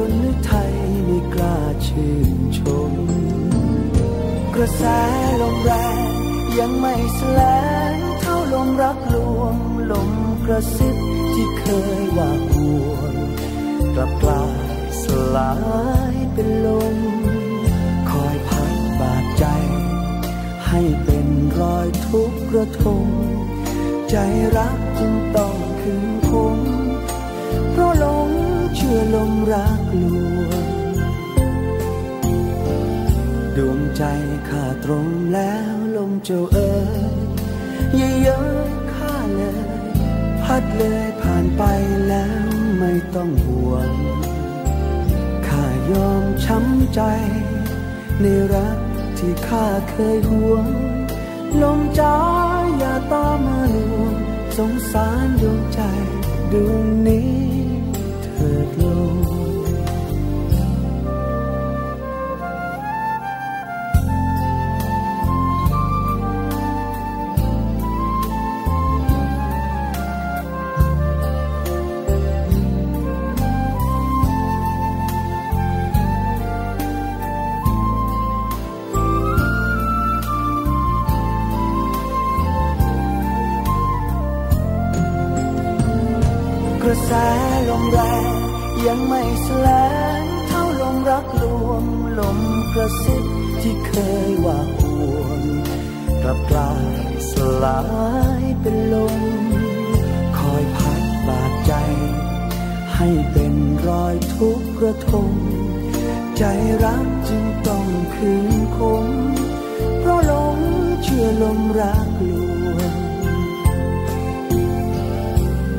จนนึกไทยไม่กล้าชื่นชม กระแสลมแรงยังไม่แสลงเท่าลมรักลวงลมกระซิบที่เคยว่าหวงกลับกลายสลายเป็นลม คอยพัดบาดใจ ให้เป็นรอยทุกข์ระทมใจรักจึงต้องคืนคงเพราะลงเชื่อลมรักลวงดวงใจข้าตรงแล้วลมเจ้าเอ๋ยเย้ยข้าเลย พัดเลยผ่านไปแล้วไม่ต้องห่วงข้ายอมช้ำใจ ในรักที่ข้าเคยห่วง ลมจ้าอย่าตามมาลวงสงสารดวงใจดวงนี้ ถิ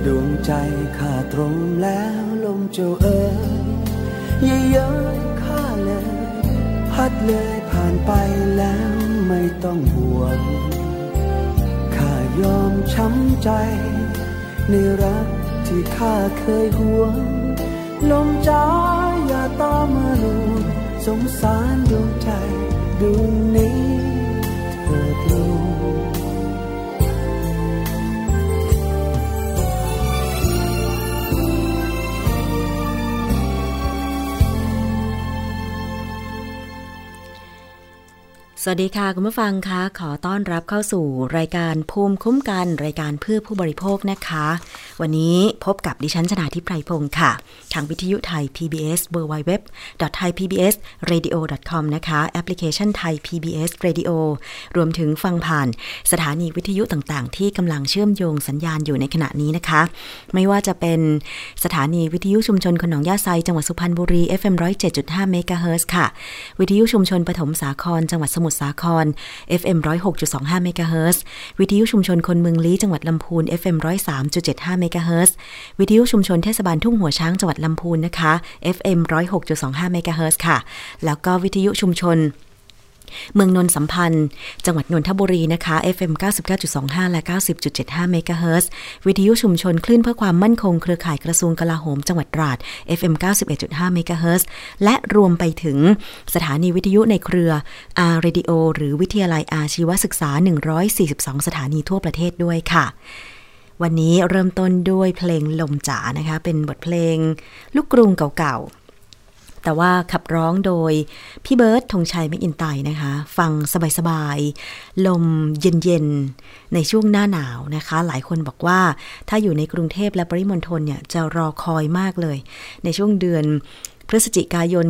ดวงใจข้าตรงแล้วลมเจ้าเอ๋ยย่เย้ยข้าเลย พัดเลยผ่านไปแล้วไม่ต้องห่วงข้ายอมช้ำใจ ในรักที่ข้าเคยห่วง ลมจ้าอย่าตามมาลวงสงสารดวงใจดวงนี้เถิดลง สวัสดีค่ะ คุณผู้ฟังคะขอต้อนรับเข้าสู่รายการภูมิคุ้มกันรายการเพื่อผู้บริโภคนะคะ วันนี้พบกับดิฉันชนาทิพไพรพงศ์ค่ะ ทางวิทยุไทย PBS w w w t h a i PBS radio com นะคะ แอปพลิเคชันไทย PBS Radio รวมถึงฟังผ่านสถานีวิทยุต่างๆ ที่กำลังเชื่อมโยงสัญญาณอยู่ในขณะนี้นะคะ ไม่ว่าจะเป็นสถานีวิทยุชุมชนหนองหญ้าไซจังหวัดสุพรรณบุรี FM 107.5เมกะเฮิรตซ์ค่ะ วิทยุชุมชนปฐมสาคร จังหวัดสมุทรสาคร FM 106.25เมกะเฮิรตซ์วิทยุชุมชนคนเมืองลี้จังหวัดลำพูน FM 103.75เมกะเฮิรตซ์วิทยุชุมชนเทศบาลทุ่งหัวช้างจังหวัดลำพูนนะคะ FM 106.25เมกะเฮิรตซ์ค่ะ แล้วก็วิทยุชุมชนเมืองนนสัมพันธ์ จังหวัดนนทบุรีนะคะ FM 99.25 และ 90.75 เมกะเฮิรตซ์วิทยุชุมชนคลื่นเพื่อความมั่นคงเครือข่ายกระทรวงกลาโหม จังหวัดตราด FM 91.5 เมกะเฮิรตซ์และรวมไปถึงสถานีวิทยุในเครือ R Radio หรือวิทยาลัยอาชีวศึกษา 142 สถานีทั่วประเทศด้วยค่ะ วันนี้เริ่มต้นด้วยเพลงลมจ๋านะคะ เป็นบทเพลงลูกกรุงเก่าๆ แต่ว่าขับร้องโดยพี่เบิร์ดธงชัยไม่อินไตนะคะ ฟังสบายๆ ลมเย็นๆ ในช่วงหน้าหนาวนะคะ หลายคนบอกว่าถ้าอยู่ในกรุงเทพและปริมณฑลเนี่ยจะรอคอยมากเลย ในช่วงเดือนพฤศจิกายน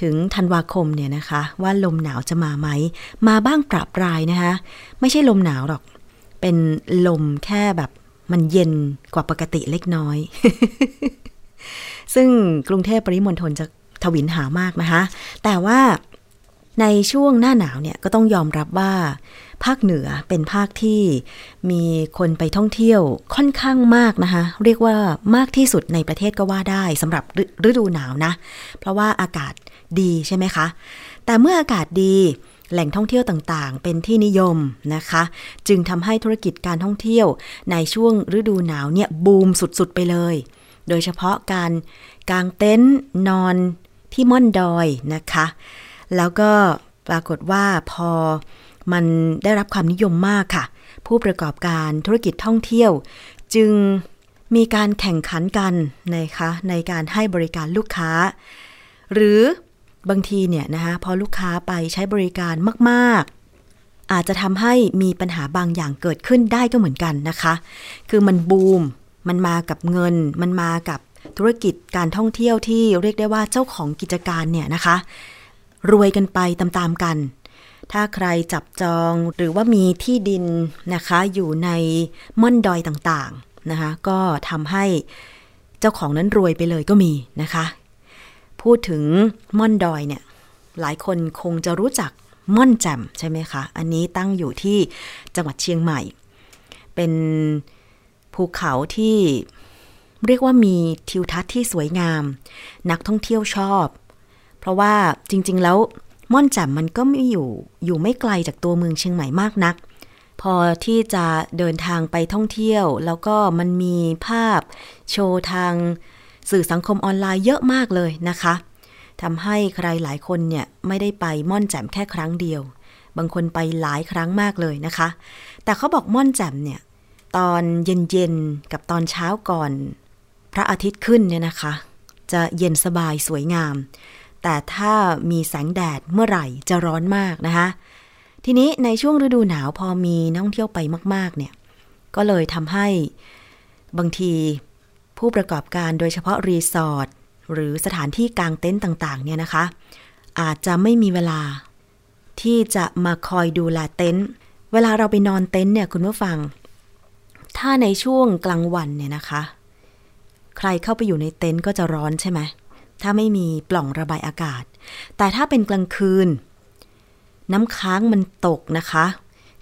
ถึงธันวาคมเนี่ยนะคะ ว่าลมหนาวจะมาไหม มาบ้างปรับปรายนะคะ ไม่ใช่ลมหนาวหรอก เป็นลมแค่แบบ มันเย็นกว่าปกติเล็กน้อย ซึ่งกรุงเทพปริมณฑลจะทวินหามากนะคะ แต่ว่าในช่วงหน้าหนาวเนี่ยก็ต้องยอมรับว่า ภาคเหนือเป็นภาคที่มีคนไปท่องเที่ยวค่อนข้างมากนะคะ เรียกว่ามากที่สุดในประเทศก็ว่าได้สำหรับฤดูหนาวนะ เพราะว่าอากาศดีใช่ไหมคะ แต่เมื่ออากาศดี แหล่งท่องเที่ยวต่างๆ เป็นที่นิยมนะคะ จึงทำให้ธุรกิจการท่องเที่ยวในช่วงฤดูหนาวเนี่ยบูมสุดๆไปเลย โดยเฉพาะการกางเต็นท์นอนที่ม่อนดอยนะคะ แล้วก็ปรากฏว่าพอมันได้รับความนิยมมากค่ะ ผู้ประกอบการธุรกิจท่องเที่ยว จึงมีการแข่งขันกันนะคะในการให้บริการลูกค้า หรือ บางทีเนี่ยนะคะพอลูกค้าไปใช้บริการมากๆ อาจจะทำให้มีปัญหาบางอย่างเกิดขึ้นได้ก็เหมือนกันนะคะ คือมันบูม มันมากับเงิน มันมากับธุรกิจการท่องเที่ยวที่เรียกได้ว่าเจ้าของกิจการเนี่ยนะคะ รวยกันไปตามๆกัน ถ้าใครจับจองหรือว่ามีที่ดินนะคะ อยู่ในม่อนดอยต่างๆนะคะ ก็ทำให้เจ้าของนั้นรวยไปเลยก็มีนะคะ พูดถึงม่อนดอยเนี่ยหลายคนคงจะรู้จักม่อนแจ่มใช่ไหมคะ อันนี้ตั้งอยู่ที่จังหวัดเชียงใหม่ เป็นภูเขาที่เรียกว่ามีทิวทัศน์ที่สวยงาม นักท่องเที่ยวชอบ เพราะว่าจริง ๆ แล้วม่อนแจ่มมันก็ไม่อยู่อยู่ไม่ไกลจากตัวเมืองเชียงใหม่มากนัก พอที่จะเดินทางไปท่องเที่ยว แล้วก็มันมีภาพโชว์ทาง สื่อสังคมออนไลน์เยอะมากเลยนะคะทำให้ใครหลายคนเนี่ยไม่ได้ไปม่อนแจ่มแค่ครั้งเดียว บางคนไปหลายครั้งมากเลยนะคะ แต่เขาบอกม่อนแจ่มเนี่ยตอนเย็นๆกับตอนเช้าก่อน พระอาทิตย์ขึ้นเนี่ยนะคะ จะเย็นสบายสวยงาม แต่ถ้ามีแสงแดดเมื่อไหร่จะร้อนมากนะคะทีนี้ในช่วงฤดูหนาวพอมีนักท่องเที่ยวไปมาก ๆ เนี่ย ก็เลยทำให้บางที ผู้ประกอบการโดยเฉพาะรีสอร์ทหรือสถานที่กางเต็นต์ต่างๆ เนี่ยนะคะ อาจจะไม่มีเวลา ที่จะมาคอยดูแลเต็นท์เวลาเราไปนอนเต็นท์เนี่ยคุณผู้ฟัง ถ้าในช่วงกลางวันเนี่ยนะคะ ใครเข้าไปอยู่ในเต็นท์ก็จะร้อนใช่ไหมถ้าไม่มีปล่องระบายอากาศ แต่ถ้าเป็นกลางคืน น้ำค้างมันตกนะคะ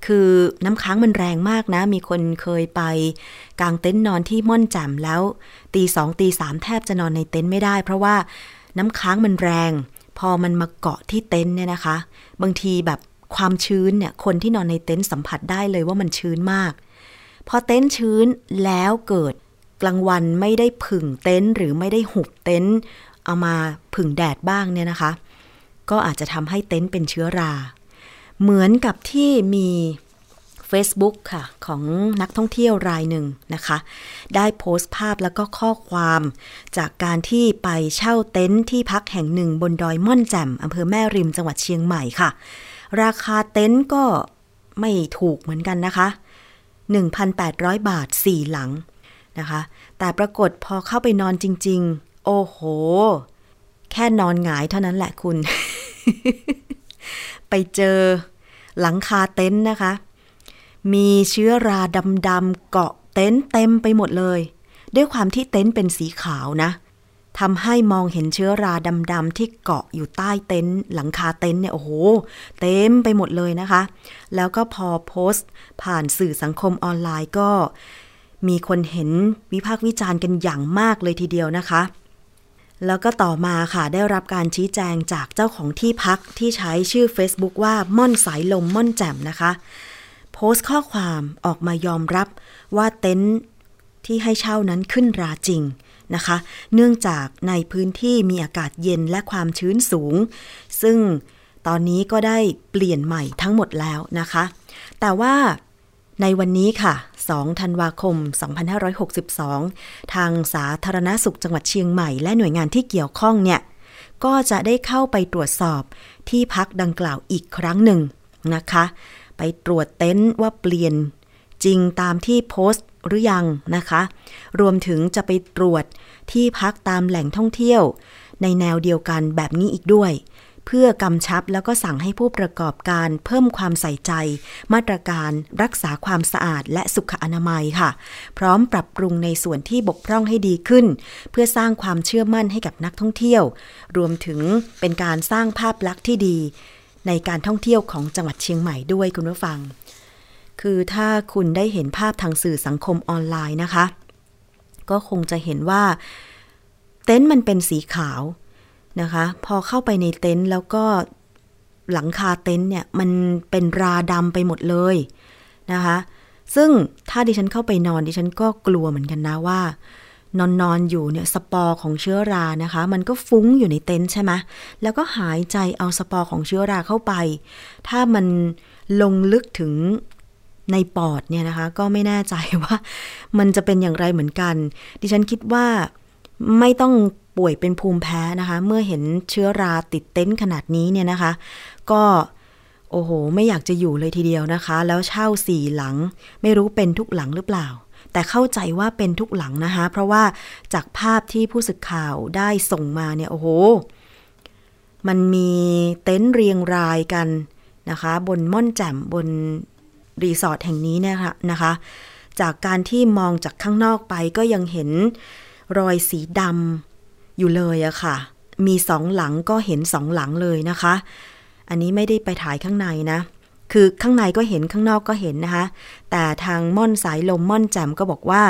คือน้ำค้างมันแรงมากนะ มีคนเคยไป กางเต็นท์นอนที่ม่อนแจ่มแล้ว ตีสองตีสามแทบจะนอนในเต็นท์ไม่ได้ เพราะว่าน้ำค้างมันแรง พอมันมาเกาะที่เต็นท์เนี่ยนะคะ บางทีแบบความชื้นเนี่ยคนที่นอนในเต็นท์สัมผัสได้เลยว่ามันชื้นมาก พอเต็นท์ชื้นแล้วเกิดกลางวันไม่ได้ผึ่งเต็นท์หรือไม่ได้หุบเต็นท์เอามาผึ่งแดดบ้างเนี่ยนะคะ ก็อาจจะทำให้เต็นท์เป็นเชื้อรา เหมือนกับที่มี Facebook ค่ะ ของนักท่องเที่ยวรายหนึ่งนะคะ ได้โพสต์ภาพแล้วก็ข้อความ จากการที่ไปเช่าเต็นท์ที่พักแห่งหนึ่งบนดอยม่อนแจ่มอำเภอแม่ริมจังหวัดเชียงใหม่ค่ะ ราคาเต็นท์ก็ไม่ถูกเหมือนกันนะคะ 1,800 บาท 4 หลังนะคะ แต่ปรากฏพอเข้าไปนอนจริง ๆ โอ้โห แค่นอนหงายเท่านั้นแหละคุณ ไปเจอหลังคาเต็นท์นะคะ มีเชื้อราดำๆเกาะเต็นท์เต็มไปหมดเลย ด้วยความที่เต็นท์เป็นสีขาวนะทำให้มองเห็นเชื้อราดำๆที่เกาะอยู่ใต้เต็นท์หลังคาเต็นท์เนี่ยโอ้โห เต็มไปหมดเลยนะคะ แล้วก็พอโพสต์ ผ่านสื่อสังคมออนไลน์ก็ มีคนเห็นวิพากษ์วิจารณ์กันอย่างมากเลยทีเดียวนะคะ แล้วก็ต่อมาค่ะได้รับการชี้แจงจากเจ้าของที่พักที่ใช้ชื่อ Facebook ว่าม่อนสายลมม่อนแจ่มนะคะ โพสต์ข้อความออกมายอมรับว่าเต็นท์ที่ให้เช่านั้นขึ้นราจริงนะคะ เนื่องจากในพื้นที่มีอากาศเย็นและความชื้นสูง ซึ่งตอนนี้ก็ได้เปลี่ยนใหม่ทั้งหมดแล้วนะคะ แต่ว่าในวันนี้ค่ะ 2 ธันวาคม 2562 ทางสาธารณสุขจังหวัดเชียงใหม่ และหน่วยงานที่เกี่ยวข้องเนี่ย ก็จะได้เข้าไปตรวจสอบที่พักดังกล่าวอีกครั้งหนึ่งนะคะ ไปตรวจเต็นท์ว่าเปลี่ยนจริงตามที่โพสต์หรือยังนะคะ รวมถึงจะไปตรวจที่พักตามแหล่งท่องเที่ยว ในแนวเดียวกันแบบนี้อีกด้วย เพื่อกำชับแล้วก็สั่งให้ผู้ประกอบการเพิ่มความใส่ใจ มาตรการรักษาความสะอาดและสุขอนามัยค่ะ พร้อมปรับปรุงในส่วนที่บกพร่องให้ดีขึ้น เพื่อสร้างความเชื่อมั่นให้กับนักท่องเที่ยว รวมถึงเป็นการสร้างภาพลักษณ์ที่ดี ในการท่องเที่ยวของจังหวัดเชียงใหม่ด้วยคุณผู้ฟัง คือถ้าคุณได้เห็นภาพทางสื่อสังคมออนไลน์นะคะ ก็คงจะเห็นว่า เต็นท์มันเป็นสีขาว นะคะ พอเข้าไปในเต็นท์แล้วก็หลังคาเต็นท์เนี่ยมันเป็นราดำไปหมดเลยนะคะ ซึ่งถ้าดิฉันเข้าไปนอนดิฉันก็กลัวเหมือนกันนะว่า นอนนอนอยู่เนี่ยสปอร์ของเชื้อรานะคะ มันก็ฟุ้งอยู่ในเต็นท์ใช่ไหมแล้วก็หายใจเอาสปอร์ของเชื้อราเข้าไป ถ้ามันลงลึกถึงในปอดเนี่ยนะคะ ก็ไม่แน่ใจว่า มันจะเป็นอย่างไรเหมือนกัน ดิฉันคิดว่า ไม่ต้องป่วยเป็นภูมิแพ้นะคะ เมื่อเห็นเชื้อราติดเต็นท์ขนาดนี้เนี่ยนะคะ ก็โอ้โห ไม่อยากจะอยู่เลยทีเดียวนะคะ แล้วเช่าสี่หลัง ไม่รู้เป็นทุกหลังหรือเปล่า แต่เข้าใจว่าเป็นทุกหลังนะคะ เพราะว่าจากภาพที่ผู้สื่อข่าวได้ส่งมาเนี่ย โอ้โห มันมีเต็นท์เรียงรายกันนะคะ บนม่อนแจ่มบนรีสอร์ทแห่งนี้เนี่ยค่ะนะคะ จากการที่มองจากข้างนอกไปก็ยังเห็น รอยสีดำอยู่เลยอะค่ะ มีสองหลังก็เห็นสองหลังเลยนะคะ อันนี้ไม่ได้ไปถ่ายข้างในนะ คือข้างในก็เห็นข้างนอกก็เห็นนะคะ แต่ทางม่อนสายลมม่อนแจ่มก็บอกว่า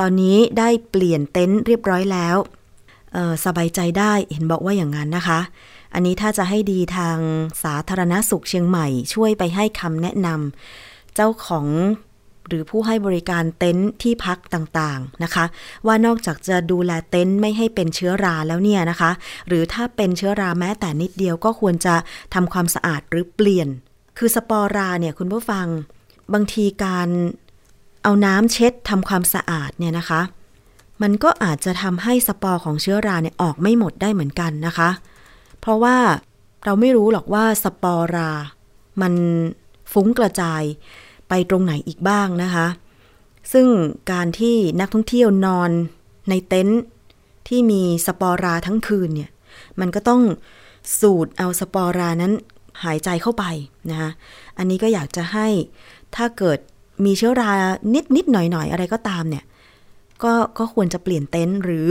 ตอนนี้ได้เปลี่ยนเต็นท์เรียบร้อยแล้วสบายใจได้เห็นบอกว่าอย่างนั้นนะคะ อันนี้ถ้าจะให้ดีทางสาธารณสุขเชียงใหม่ ช่วยไปให้คำแนะนำเจ้าของ หรือผู้ให้บริการเต็นท์ที่พักต่างๆนะคะ ว่านอกจากจะดูแลเต็นท์ไม่ให้เป็นเชื้อราแล้วเนี่ยนะคะ หรือถ้าเป็นเชื้อราแม้แต่นิดเดียวก็ควรจะทำความสะอาดหรือเปลี่ยน คือสปอราเนี่ยคุณผู้ฟังบางทีการเอาน้ำเช็ดทำความสะอาดเนี่ยนะคะ มันก็อาจจะทำให้สปอร์ของเชื้อราเนี่ยออกไม่หมดได้เหมือนกันนะคะ เพราะว่าเราไม่รู้หรอกว่าสปอร์รา มันฟุ้งกระจาย ไปตรงไหนอีกบ้างนะคะ ซึ่งการที่นักท่องเที่ยวนอนในเต็นท์ที่มีสปอร์ราทั้งคืนเนี่ย มันก็ต้องสูดเอาสปอร์รานั้นหายใจเข้าไปนะคะ อันนี้ก็อยากจะให้ถ้าเกิดมีเชื้อรานิดนิดหน่อยหน่อยอะไรก็ตามเนี่ย ก็ก็ควรจะเปลี่ยนเต็นท์หรือ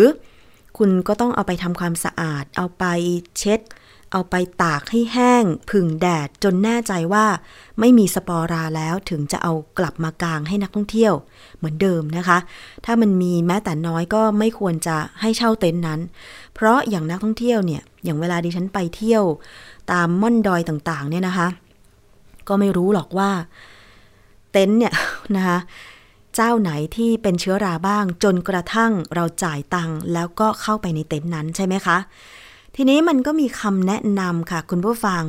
คุณก็ต้องเอาไปทำความสะอาด เอาไปเช็ด เอาไปตากให้แห้งผึ่งแดดจนแน่ใจว่า ไม่มีสปอราแล้วถึงจะเอากลับมากางให้นักท่องเที่ยวเหมือนเดิมนะคะ ถ้ามันมีแม้แต่น้อยก็ไม่ควรจะให้เช่าเต็นท์นั้น เพราะอย่างนักท่องเที่ยวเนี่ยอย่างเวลาดิฉันไปเที่ยว ตามม่อนดอยต่างๆเนี่ยนะคะ ก็ไม่รู้หรอกว่า เต็นท์เนี่ยนะคะเจ้าไหนที่เป็นเชื้อราบ้างจนกระทั่งเราจ่ายตังค์แล้วก็เข้าไปในเต็นท์นั้นใช่ไหมคะ ทีนี้มันก็มีคำแนะนำค่ะคุณผู้ฟัง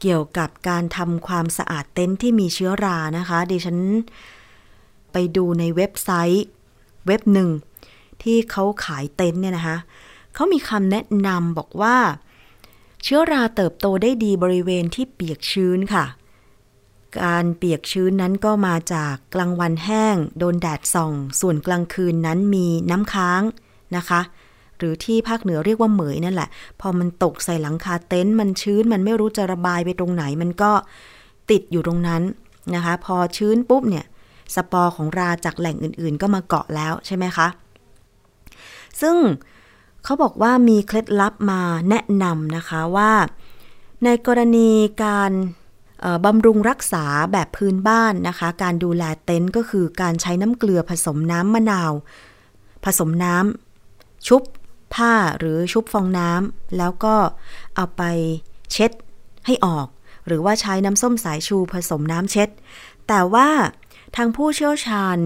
เกี่ยวกับการทำความสะอาดเต็นท์ที่มีเชื้อรานะคะดิฉันไปดูในเว็บไซต์เว็บหนึ่งที่เขาขายเต็นท์เนี่ยนะคะเขามีคำแนะนำบอกว่า เชื้อราเติบโตได้ดีบริเวณที่เปียกชื้นค่ะ การเปียกชื้นนั้นก็มาจากกลางวันแห้ง โดนแดดส่อง ส่วนกลางคืนนั้นมีน้ำค้างนะคะ หรือที่ภาคเหนือเรียกว่าเหมยนั่นแหละ พอมันตกใส่หลังคาเต็นท์มันชื้นมันไม่รู้จะระบายไปตรงไหน มันก็ติดอยู่ตรงนั้นนะคะ พอชื้นปุ๊บเนี่ยสปอร์ของราจากแหล่งอื่นๆ ก็มาเกาะแล้วใช่ไหมคะ ซึ่งเขาบอกว่ามีเคล็ดลับมาแนะนำนะคะว่า ในกรณีการบำรุงรักษาแบบพื้นบ้านนะคะ การดูแลเต็นท์ก็คือการใช้น้ำเกลือผสมน้ำมะนาว ผสมน้ำชุบ ผ้าหรือชุบฟองน้ำแล้วก็เอาไปเช็ดให้ออก หรือว่าใช้น้ำส้มสายชูผสมน้ำเช็ด แต่ว่าทางผู้เชี่ยวชาญ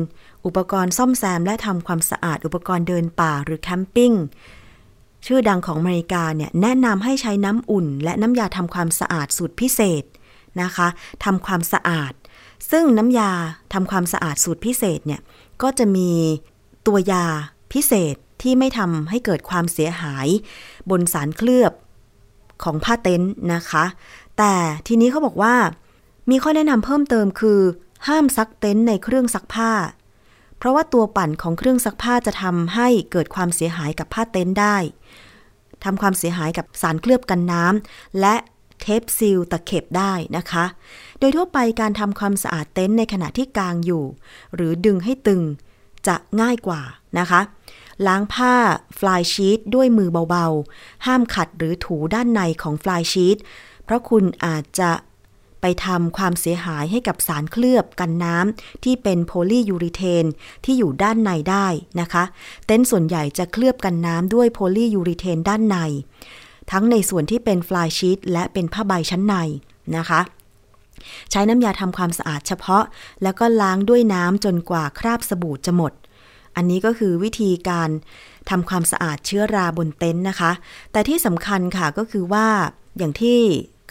อุปกรณ์ซ่อมแซมและทำความสะอาดอุปกรณ์เดินป่าหรือแคมปิ้งชื่อดังของอเมริกาเนี่ยแนะนำให้ใช้น้ำอุ่น และน้ำยาทำความสะอาดสูตรพิเศษนะคะทำความสะอาด ซึ่งน้ำยาทำความสะอาดสูตรพิเศษเนี่ยก็จะมีตัวยาพิเศษ ที่ไม่ทำให้เกิดความเสียหาย บนสารเคลือบของผ้าเต็นท์นะคะ แต่ทีนี้เขาบอกว่า มีข้อแนะนำเพิ่มเติมคือ ห้ามซักเต็นท์ในเครื่องซักผ้า เพราะว่าตัวปั่นของเครื่องซักผ้าจะทำให้เกิดความเสียหายกับผ้าเต็นท์ได้ทำความเสียหายกับสารเคลือบกันน้ำและเทป seal ตะเข็บได้นะคะ โดยทั่วไปการทำความสะอาดเต็นท์ในขณะที่กางอยู่ หรือดึงให้ตึงจะง่ายกว่านะคะ ล้างผ้า flysheet ด้วยมือเบาๆ ห้ามขัดหรือถูด้านในของฟลายชีตเพราะคุณอาจจะไปทำความเสียหายให้กับสารเคลือบกันน้ำที่เป็นโพลียูริเทนที่อยู่ด้านในได้นะคะ เต็นท์ส่วนใหญ่จะเคลือบกันน้ำด้วยโพลียูริเทนด้านใน ทั้งในส่วนที่เป็นฟลายชีตและเป็นผ้าใบชั้นในนะคะ ใช้น้ำยาทำความสะอาดเฉพาะ แล้วก็ล้างด้วยน้ำจนกว่าคราบสบู่จะหมด อันนี้ก็คือวิธีการทำความสะอาดเชื้อราบนเต็นท์นะคะ แต่ที่สำคัญค่ะก็คือว่าอย่างที่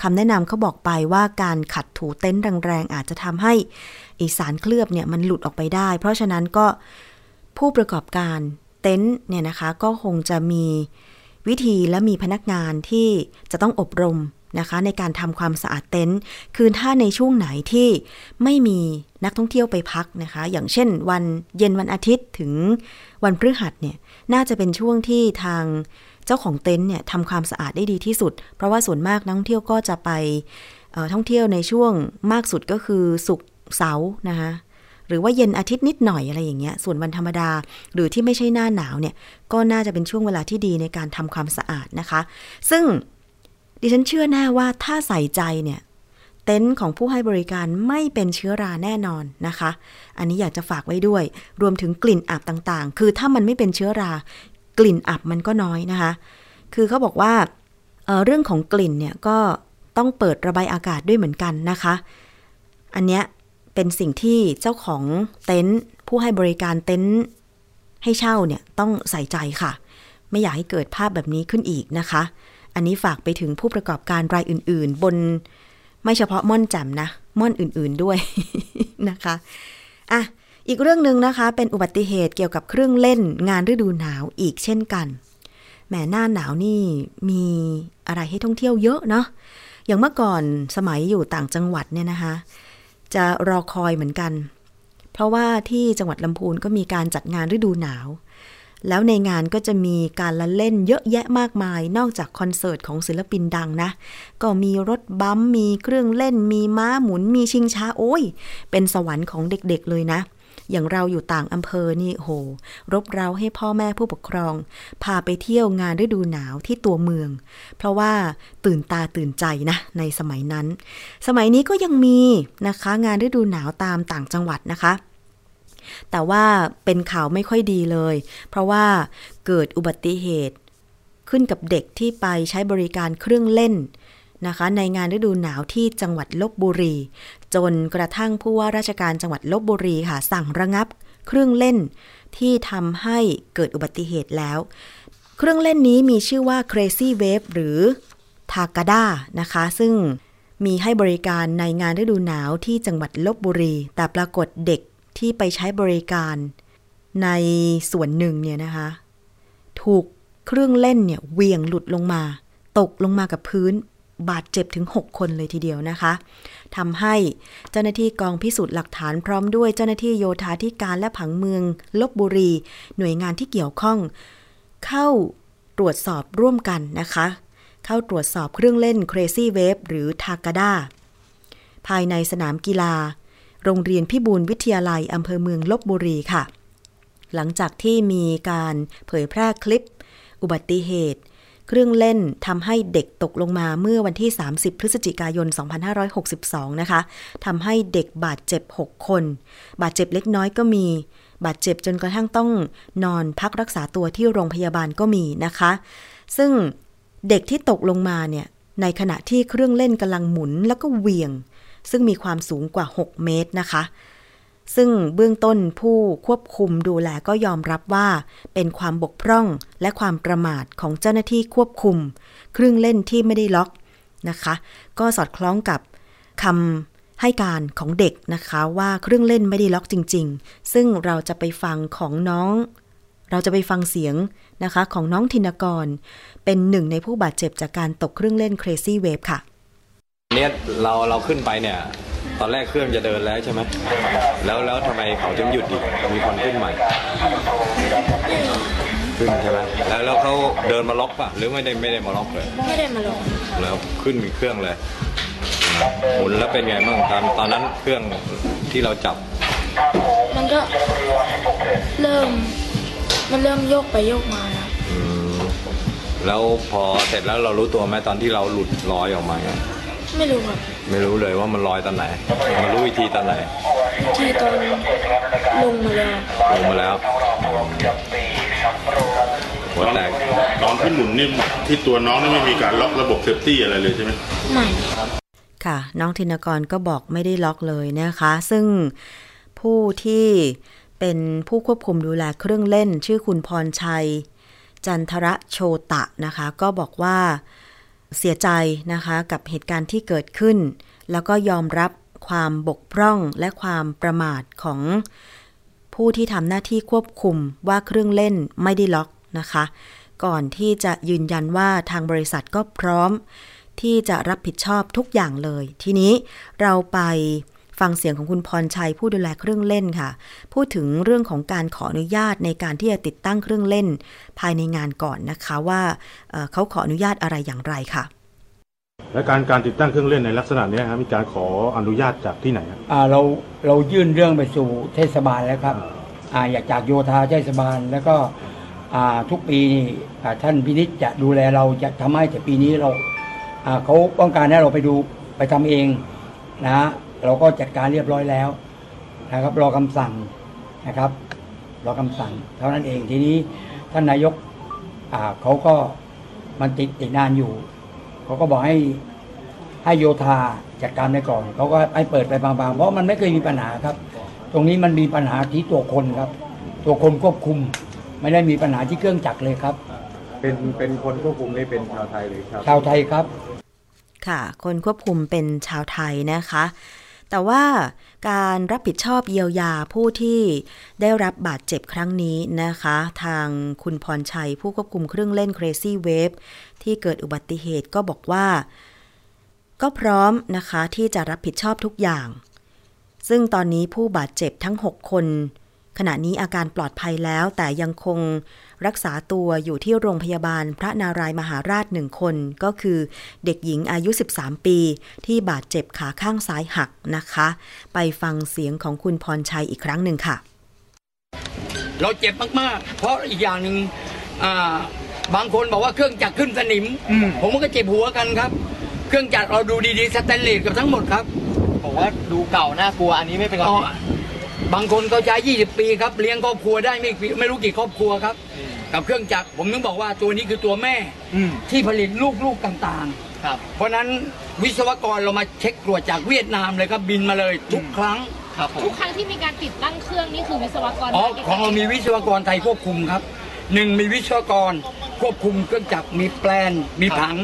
คำแนะนำเขาบอกไปว่าการขัดถูเต็นท์แรงๆอาจจะทำให้อีสารเคลือบเนี่ยมันหลุดออกไปได้ เพราะฉะนั้นก็ผู้ประกอบการเต็นท์เนี่ยนะคะก็คงจะมีวิธีและมีพนักงานที่จะต้องอบรม นะคะ ในการทำความสะอาดเต็นท์คือถ้าในช่วงไหนที่ไม่มีนักท่องเที่ยวไปพักนะคะ อย่างเช่น วันเย็นวันอาทิตย์ถึงวันพฤหัสเนี่ยน่าจะเป็นช่วงที่ทางเจ้าของเต็นท์เนี่ยทำความสะอาดได้ดีที่สุด เพราะว่าส่วนมากนักท่องเที่ยวก็จะไปท่องเที่ยวในช่วงมากสุดก็คือศุกเสาร์นะคะหรือว่าเย็นอาทิตย์นิดหน่อยอะไรอย่างเงี้ย ส่วนวันธรรมดา หรือที่ไม่ใช่หน้าหนาวเนี่ย ก็น่าจะเป็นช่วงเวลาที่ดีในการทำความสะอาดนะคะ ซึ่ง ดิฉันเชื่อแน่ว่าถ้าใส่ใจเนี่ย เต็นท์ของผู้ให้บริการไม่เป็นเชื้อราแน่นอนนะคะ อันนี้อยากจะฝากไว้ด้วย รวมถึงกลิ่นอับต่างๆ คือถ้ามันไม่เป็นเชื้อรา กลิ่นอับมันก็น้อยนะคะ คือเขาบอกว่าเเรื่องของกลิ่นเนี่ยก็ต้องเปิดระบายอากาศด้วยเหมือนกันนะคะ อันเนี้ยเป็นสิ่งที่เจ้าของเต็นท์ผู้ให้บริการเต็นท์ให้เช่าเนี่ยต้องใส่ใจค่ะ ไม่อยากให้เกิดภาพแบบนี้ขึ้นอีกนะคะ อันนี้ฝากไปถึงผู้ประกอบการรายอื่น ๆ บนไม่เฉพาะม่อนแจ่มนะ ม่อนอื่น ๆด้วยนะคะอะอีกเรื่องหนึ่งนะคะ เป็นอุบัติเหตุเกี่ยวกับเครื่องเล่นงานฤดูหนาวอีกเช่นกันแหมหน้าหนาวนี่มีอะไรให้ท่องเที่ยวเยอะเนาะอย่างเมื่อก่อนสมัยอยู่ต่างจังหวัดเนี่ยนะคะ จะรอคอยเหมือนกัน เพราะว่าที่จังหวัดลำพูนก็มีการจัดงานฤดูหนาว แล้วในงานก็จะมีการละเล่นเยอะแยะมากมาย นอกจากคอนเสิร์ตของศิลปินดังนะ ก็มีรถบัมมีเครื่องเล่น มีม้าหมุน มีชิงช้าโอ้ย เป็นสวรรค์ของเด็กๆเลยนะ อย่างเราอยู่ต่างอำเภอนี่โห รบเราให้พ่อแม่ผู้ปกครอง พาไปเที่ยวงานฤดูหนาวที่ตัวเมือง เพราะว่าตื่นตาตื่นใจนะในสมัยนั้น สมัยนี้ก็ยังมีนะคะ งานฤดูหนาวตามต่างจังหวัดนะคะ แต่ว่าเป็นข่าวไม่ค่อยดีเลย เพราะว่าเกิดอุบัติเหตุ ขึ้นกับเด็กที่ไปใช้บริการเครื่องเล่นนะคะ ในงานฤดูหนาวที่จังหวัดลบบุรี จนกระทั่งผู้ว่าราชการจังหวัดลบบุรีค่ะ สั่งระงับเครื่องเล่นที่ทำให้เกิดอุบัติเหตุแล้ว เครื่องเล่นนี้มีชื่อว่า Crazy Wave หรือทากาดานะคะ ซึ่งมีให้บริการในงานฤดูหนาวที่จังหวัดลบบุรี แต่ปรากฏเด็ก ที่ไปใช้บริการ ในส่วนหนึ่งเนี่ยนะคะ ถูกเครื่องเล่นเนี่ยเวียงหลุดลงมา ตกลงมากับพื้นบาดเจ็บถึง 6 คนเลยทีเดียวนะคะทำให้เจ้าหน้าที่กองพิสูจน์หลักฐานพร้อมด้วยเจ้าหน้าที่โยธาธิการและผังเมืองลบบุรี หน่วยงานที่เกี่ยวข้อง เข้าตรวจสอบร่วมกันนะคะ เข้าตรวจสอบเครื่องเล่น Crazy Wave หรือทากาดาภายในสนามกีฬา โรงเรียนพิบูลวิทยาลัยอำเภอเมืองลบบุรีค่ะ หลังจากที่มีการเผยแพร่คลิป อุบัติเหตุ เครื่องเล่นทำให้เด็กตกลงมาเมื่อวันที่ 30 พฤศจิกายน 2562 นะคะทำให้เด็กบาดเจ็บ 6 คน บาดเจ็บเล็กน้อยก็มีบาดเจ็บจนกระทั่งต้องนอนพักรักษาตัวที่โรงพยาบาลก็มีนะคะ ซึ่งเด็กที่ตกลงมาเนี่ย ในขณะที่เครื่องเล่นกำลังหมุนแล้วก็เหวี่ยง ซึ่งมีความสูงกว่า 6 เมตรนะคะ ซึ่งเบื้องต้นผู้ควบคุมดูแลก็ยอมรับว่า เป็นความบกพร่องและความประมาทของเจ้าหน้าที่ควบคุม เครื่องเล่นที่ไม่ได้ล็อกนะคะ ก็สอดคล้องกับคำให้การของเด็กนะคะว่าเครื่องเล่นไม่ได้ล็อกจริง ๆ ซึ่งเราจะไปฟังของน้องเราจะไปฟังเสียงนะคะของน้องธินกร เป็นหนึ่งในผู้บาดเจ็บจากการตกเครื่องเล่น Crazy Wave ค่ะ เนี่ยเราเราขึ้นไปเนี่ย ตอนแรกเครื่องจะเดินแล้วใช่ไหมแล้วแล้วทำไมเขาจึงหยุดอีกมีคนขึ้นใหม่ขึ้นใช่ไหมแล้วแล้วเขาเดินมาล็อกป่ะ หรือไม่ได้ไม่ได้มาล็อกเลย ไม่ได้มาลงแล้วขึ้นเครื่องเลยหมุนแล้วเป็นไงบ้างตอนตอนนั้นเครื่องที่เราจับ มันก็เริ่ม มันเริ่มโยกไปโยกมาครับอืมแล้วพอเสร็จแล้วเรารู้ตัวไหมตอนที่เราหลุดลอยออกมาไง ไม่รู้ครับไม่รู้เลยว่ามันลอยตอนไหนมารู้อีกทีตอนไหนที่ตอนลงมาแล้วลงมาแล้วหัวแตกตอนที่หมุนนี่ที่ตัวน้องนี่ไม่มีการล็อกระบบ safety อะไรเลยใช่ไหมใหม่ค่ะน้องธินกรก็บอกไม่ได้ล็อกเลยนะคะ ซึ่งผู้ที่เป็นผู้ควบคุมดูแลเครื่องเล่น ชื่อคุณพรชัย จันทระโชตะนะคะ ก็บอกว่า เสียใจนะคะกับเหตุการณ์ที่เกิดขึ้น แล้วก็ยอมรับความบกพร่องและความประมาทของผู้ที่ทำหน้าที่ควบคุมว่าเครื่องเล่นไม่ได้ล็อกนะคะ ก่อนที่จะยืนยันว่าทางบริษัทก็พร้อม ที่จะรับผิดชอบทุกอย่างเลย ทีนี้เราไป ฟังเสียงของคุณพรชัยผู้ดูแลเครื่องเล่นค่ะ พูดถึงเรื่องของการขออนุญาตในการที่จะติดตั้งเครื่องเล่น ภายในงานก่อนนะคะว่าเอ่อเขาขออนุญาตอะไรอย่างไรค่ะและการการติดตั้งเครื่องเล่นในลักษณะเนี้ยครับมีการขออนุญาตจากที่ไหนครับอ่าเราเรายื่นเรื่องไปสู่เทศบาลแล้วครับอ่าอยากจากโยธาเทศบาลแล้วก็อ่าทุกปีนี่อ่าท่านพินิจจะดูแลเราจะทำให้แต่ปีนี้เราอ่าเขาต้องการให้เราไปดูไปทำเองนะฮะ เราก็จัดการเรียบร้อยแล้วนะครับ รอคำสั่งนะครับ รอคำสั่ง เท่านั้นเองทีนี้ท่านนายกอ่าเขาก็มันติดติดนานอยู่ เขาก็บอกให้ให้โยธาจัดการไปก่อน เขาก็ให้เปิดไปบางๆ เพราะมันไม่เคยมีปัญหาครับ ตรงนี้มันมีปัญหาที่ตัวคนครับ ตัวคนควบคุม ไม่ได้มีปัญหาที่เครื่องจักรเลยครับ เป็นเป็นคนควบคุมนี่เป็นชาวไทยหรือชาวชาวไทยครับ ค่ะ คนควบคุมเป็นชาวไทยนะคะ แต่ว่าการรับผิดชอบเยียวยาผู้ที่ได้รับบาดเจ็บครั้งนี้นะคะ ทางคุณพรชัยผู้ควบคุมเครื่องเล่น Crazy Wave ที่เกิดอุบัติเหตุก็บอกว่า ก็พร้อมนะคะที่จะรับผิดชอบทุกอย่าง ซึ่งตอนนี้ผู้บาดเจ็บทั้ง 6 คน ขณะนี้อาการปลอดภัยแล้วแต่ยังคง รักษาตัวอยู่ที่โรงพยาบาลพระนารายมหาราชหนึ่งคน ก็คือเด็กหญิงอายุ 13 ปี ที่บาดเจ็บขาข้างซ้ายหักนะคะ ไปฟังเสียงของคุณพรชัยอีกครั้งหนึ่งค่ะ เราเจ็บมากๆ เพราะอีกอย่างหนึ่งอ่าบางคนบอกว่าเครื่องจักรขึ้นสนิมผมก็เจ็บหัวกันครับ เครื่องจักรเราดูดีๆสแตนเลสกับทั้งหมดครับผมว่าดูเก่าน่ากลัวอันนี้ไม่เป็นความอ๋อจริงบางคนเขาใช้ 20 ปีครับ เลี้ยงครอบครัวได้ไม่กี่ไม่รู้กี่ครอบครัวครับ กับเครื่องจักรผมถึงบอกว่าตัวนี้คือตัวแม่อืมที่ผลิตลูกๆต่างครับๆเพราะฉะนั้นวิศวกรเรามาเช็คตรวจจากเวียดนามเลยครับบินมาเลยทุกครั้ง ครับผมทุกครั้งที่มีการติดตั้งเครื่องนี่คือวิศวกรอ๋อติดของตั้เรามีวิศวกรไทยควบคุมครับหนึ่งมีวิศวกรควบคุมเครื่องจักรมีแปลน มีผัง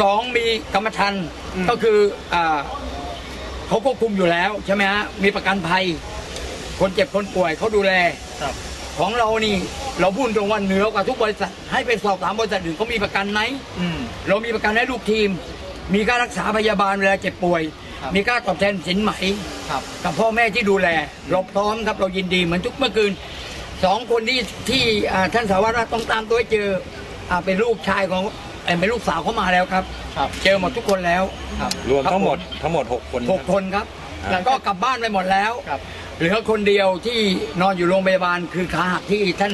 สองมีกรรมธรรม์ก็คืออ่าเขาควบคุมอยู่แล้วใช่ไหมฮะมีประกันภัย คนเจ็บคนป่วยเขาดูแล ครับ ของเรานี่ เราพูดตรงว่าเหนือกว่าทุกบริษัทให้ไปสอบถามบริษัทอื่นเขามีประกันไหมอืมเรามีประกันให้ลูกทีม มีค่ารักษาพยาบาลเวลาเจ็บป่วยครับมีค่าตอบแทนสินไหมครับกับพ่อแม่ที่ดูแลเราพร้อมครับเรายินดีเหมือนทุกเมื่อคืนสองคนที่ที่อ่าท่านสารวัตรว่าต้องตามตัวให้เจออ่าเป็นลูกชายของเอ่อเป็นลูกสาวเขามาแล้วครับครับเจอหมดทุกคนแล้วครับรวมทั้งหมดทั้งหมด 6 คนหกคนครับหลังจากก็กลับบ้านไปหมดแล้ว หรับเหลือคนเดียวที่นอนอยู่โรงพยาบาลคือขาหักที่ท่าน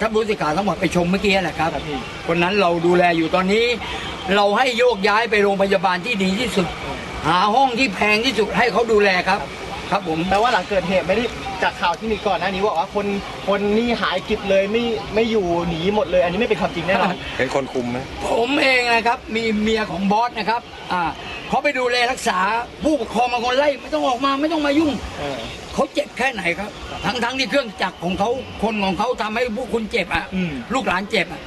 ท่านผู้สิขาทั้งหมดไปชมเมื่อกี้แหละครับครับพี่คนนั้นเราดูแลอยู่ตอนนี้ เราให้โยกย้ายไปโรงพยาบาลที่ดีที่สุด หาห้องที่แพงที่สุดให้เขาดูแลครับ ครับผมแปลว่าหลังเกิดเหตุไม่ได้จากข่าวที่มีก่อนหน้านี้บอกว่าคนคนนี่หายกิบเลยไม่ไม่อยู่หนีหมดเลย อันนี้ไม่เป็นความจริงแน่นอนเป็นคนคุมไหมผมเองนะครับ มีเมียของบอสนะครับอ่าเขาไปดูแลรักษาผู้ปกครองบางคนไล่ไม่ต้องออกมาไม่ต้องมายุ่งเออเขาเจ็บแค่ไหนครับ ทั้งทั้งที่เครื่องจักรของเขาคนของเขาทำให้พวกคุณเจ็บอะอืมลูกหลานเจ็บอะ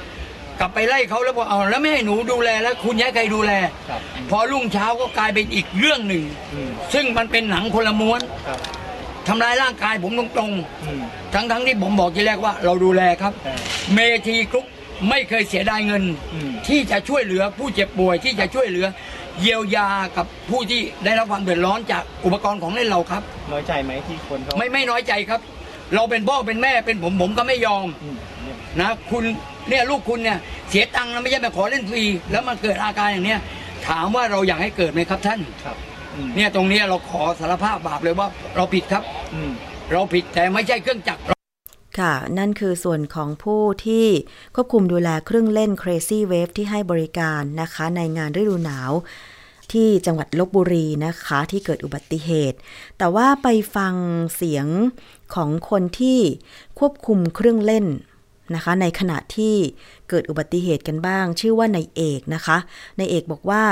กลับไปไล่เขาแล้วบอกเอาแล้วไม่ให้หนูดูแลแล้ว คุณย้ายใครดูแล ครับพอรุ่งเช้าก็กลายเป็นอีกเรื่องหนึ่ง อืมซึ่งมันเป็นหนังคนละม้วนครับทำร้ายร่างกายผมตรงอืมๆ ทั้งทั้งที่ผมบอกทีแรกว่าเราดูแลครับเออเมทีกรุ๊ปไม่เคยเสียดายเงิน อืม ที่จะช่วยเหลือผู้เจ็บป่วยที่จะช่วยเหลือ เยียวยากับผู้ที่ได้รับความเดือดร้อนจากอุปกรณ์ของเล่นเราครับ น้อยใจไหมที่คนเขาไม่ไม่น้อยใจครับ เราเป็นพ่อเป็นแม่เป็นผมผมก็ไม่ยอม อืมเนี่ยนะคุณ เนี่ยลูกคุณเนี่ยเสียตังค์นะไม่ใช่มาขอเล่นฟรีแล้วมันเกิดอาการอย่างเนี้ยถามว่าเราอยากให้เกิดไหมครับท่านครับอืมเนี่ยตรงเนี้ยเราขอสารภาพบาปเลยว่าเราผิดครับ อืม เราผิดแต่ไม่ใช่เครื่องจักร ค่ะ นั่นคือส่วนของผู้ที่ควบคุมดูแลเครื่องเล่น Crazy Wave ที่ให้บริการนะคะ ในงานฤดูหนาว ที่จังหวัดลบบุรีนะคะที่เกิดอุบัติเหตุ แต่ว่าไปฟังเสียงของคนที่ควบคุมเครื่องเล่น นะคะ ในขณะที่เกิดอุบัติเหตุกันบ้าง ชื่อว่านายเอกนะคะนายเอกบอกว่า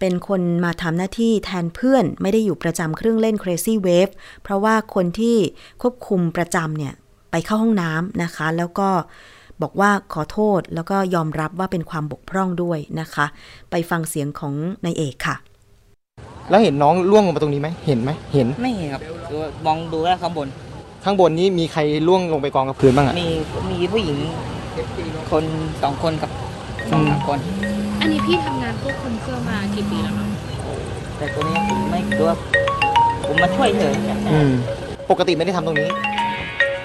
เป็นคนมาทำหน้าที่แทนเพื่อนไม่ได้อยู่ประจำเครื่องเล่น Crazy Wave เพราะว่าคนที่ควบคุมประจำเนี่ย ไปเข้าห้องน้ำนะคะ แล้วก็บอกว่าขอโทษแล้วก็ยอมรับว่าเป็นความบกพร่องด้วยนะคะ ไปฟังเสียงของนายเอกค่ะ แล้วเห็นน้องล่วงลงไปตรงนี้ไหมเห็นไหมเห็นไม่เห็นครับดูมองดูแค่ข้างบน ข้างบนนี้มีใครล่วงลงไปกองกับพื้นบ้างอะมีมีผู้หญิงคนสองคนกับสองสามคน อันนี้พี่ทำงานควบคุมเครื่องมากี่ปีแล้วคะแต่ตัวนี้ผมไม่รู้ว่าผมมาช่วยเฉยอืมปกติไม่ได้ทำตรงนี้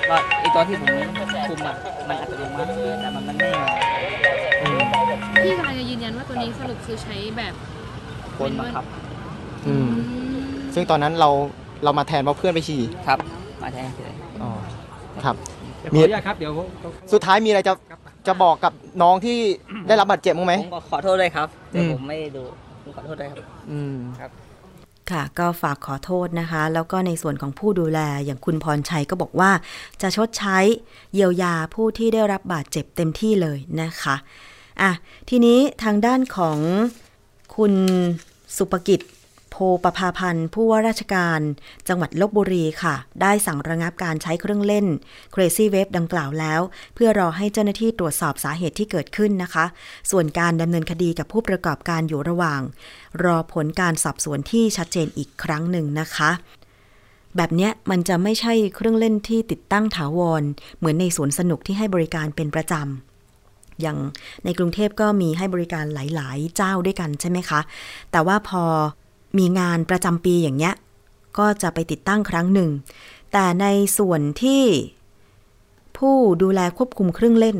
ว่าไอตอนที่ผมคุมอะมันอัตโนมัติแต่มันมันไม่มาพี่กำลังจะยืนยันว่าตัวนี้สรุปคือใช้แบบคนบังคับ อืม ซึ่งตอนนั้นเราเรามาแทนว่าเพื่อนไปฉี่ครับ มาแทนเฉยอ๋อครับขออนุญาตครับเดี๋ยวสุดท้ายมีอะไรจะจะบอกกับน้องที่ได้รับบาดเจ็บมั้างไหม ผมก็ขอโทษด้วยครับแต่อืม ผมไม่ได้ดูผมขอโทษด้วยครับ อืมครับค่ะก็ฝากขอโทษนะคะ แล้วก็ในส่วนของผู้ดูแลอย่างคุณพรชัยก็บอกว่า จะชดใช้เยียวยาผู้ที่ได้รับบาดเจ็บเต็มที่เลยนะคะอะทีนี้ทางด้านของคุณสุภกิจ โพประภาพันธ์ผู้ว่าราชการ จังหวัดลบบุรีค่ะ ได้สั่งระงับการใช้เครื่องเล่น Crazy Wave ดังกล่าวแล้ว เพื่อรอให้เจ้าหน้าที่ตรวจสอบสาเหตุที่เกิดขึ้นนะคะ ส่วนการดำเนินคดีกับผู้ประกอบการอยู่ระหว่าง รอผลการสอบสวนที่ชัดเจนอีกครั้งหนึ่งนะคะแบบเนี้ยมันจะไม่ใช่เครื่องเล่นที่ติดตั้งถาวร เหมือนในสวนสนุกที่ให้บริการเป็นประจำ อย่างในกรุงเทพก็มีให้บริการหลาย ๆ เจ้าด้วยกันใช่ไหมคะ แต่ว่าพอ มีงานประจำปีอย่างเงี้ย ก็จะไปติดตั้งครั้งหนึ่ง แต่ในส่วนที่ผู้ดูแลควบคุมเครื่องเล่น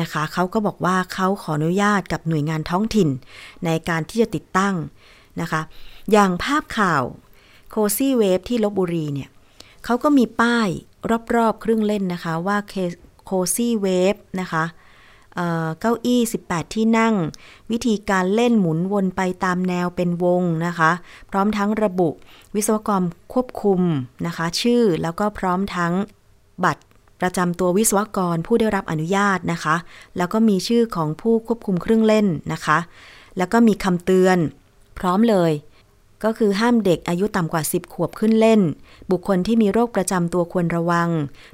นะคะเขาก็บอกว่าเขาขออนุญาตกับหน่วยงานท้องถิ่น ในการที่จะติดตั้งนะคะ อย่างภาพข่าว Crazy Wave ที่ลพบุรีเนี่ยเขาก็มีป้ายรอบๆเครื่องเล่นนะคะว่า Crazy Wave นะคะ เก้าอี้ 18 ที่นั่ง วิธีการเล่นหมุนวนไปตามแนวเป็นวงนะคะ พร้อมทั้งระบุวิศวกรควบคุมนะคะ ชื่อแล้วก็พร้อมทั้งบัตรประจำตัววิศวกรผู้ได้รับอนุญาตนะคะ แล้วก็มีชื่อของผู้ควบคุมเครื่องเล่นนะคะ แล้วก็มีคำเตือน พร้อมเลย ก็คือห้ามเด็กอายุต่ำกว่า 10 ขวบขึ้นเล่น บุคคลที่มีโรคประจำตัวควรระวัง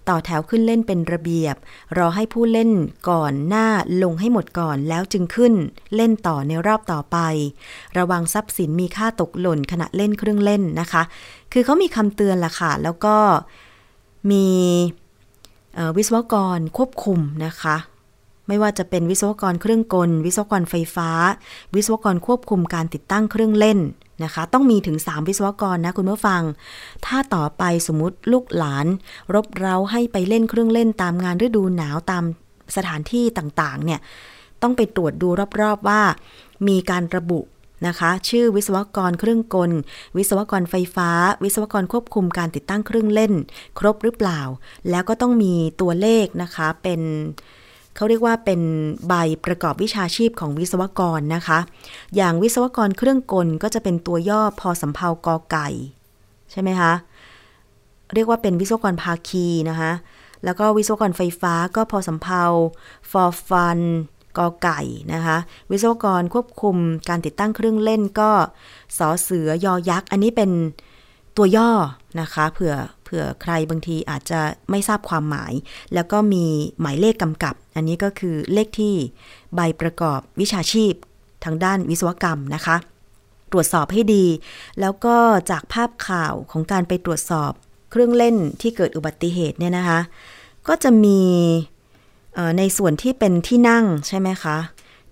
ต่อแถวขึ้นเล่นเป็นระเบียบ รอให้ผู้เล่นก่อนหน้าลงให้หมดก่อนแล้วจึงขึ้น เล่นต่อในรอบต่อไป ระวังทรัพย์สินมีค่าตกหล่นขณะเล่นเครื่องเล่นนะคะ คือเขามีคำเตือนล่ะค่ะ แล้วก็มีวิศวกรควบคุมนะคะไม่ว่าจะเป็นวิศวกรเครื่องกล วิศวกรไฟฟ้า วิศวกรควบคุมการติดตั้งเครื่องเล่น นะคะ ต้องมีถึง 3 วิศวกรนะคุณผู้ฟัง ถ้าต่อไปสมมติลูกหลาน รบเร้าให้ไปเล่นเครื่องเล่นตามงานฤดูหนาวตามสถานที่ต่างๆ เนี่ย ต้องไปตรวจดูรอบๆว่า มีการระบุนะคะ ชื่อวิศวกรเครื่องกล วิศวกรไฟฟ้า วิศวกรควบคุมการติดตั้งเครื่องเล่น ครบหรือเปล่า แล้วก็ต้องมีตัวเลขนะคะเป็น เขาเรียกว่าเป็นใบประกอบวิชาชีพของวิศวกรนะคะ อย่างวิศวกรเครื่องกลก็จะเป็นตัวย่อพอสำเพากอไก่ ใช่ไหมคะเรียกว่าเป็นวิศวกรภาคีนะคะ แล้วก็วิศวกรไฟฟ้าก็พอสำเพา for fun กอไก่นะคะ วิศวกรควบคุมการติดตั้งเครื่องเล่นก็สอเสือยอยักษ์ อันนี้เป็นตัวย่อนะคะ เผื่อ ผื่อใครบางทีอาจจะไม่ทราบความหมาย แล้วก็มีหมายเลขกำกับ อันนี้ก็คือเลขที่ใบประกอบวิชาชีพทางด้านวิศวกรรมนะคะ ตรวจสอบให้ดี แล้วก็จากภาพข่าวของการไปตรวจสอบเครื่องเล่นที่เกิดอุบัติเหตุเนี่ยนะคะ ก็จะมีในส่วนที่เป็นที่นั่งใช่ไหมคะ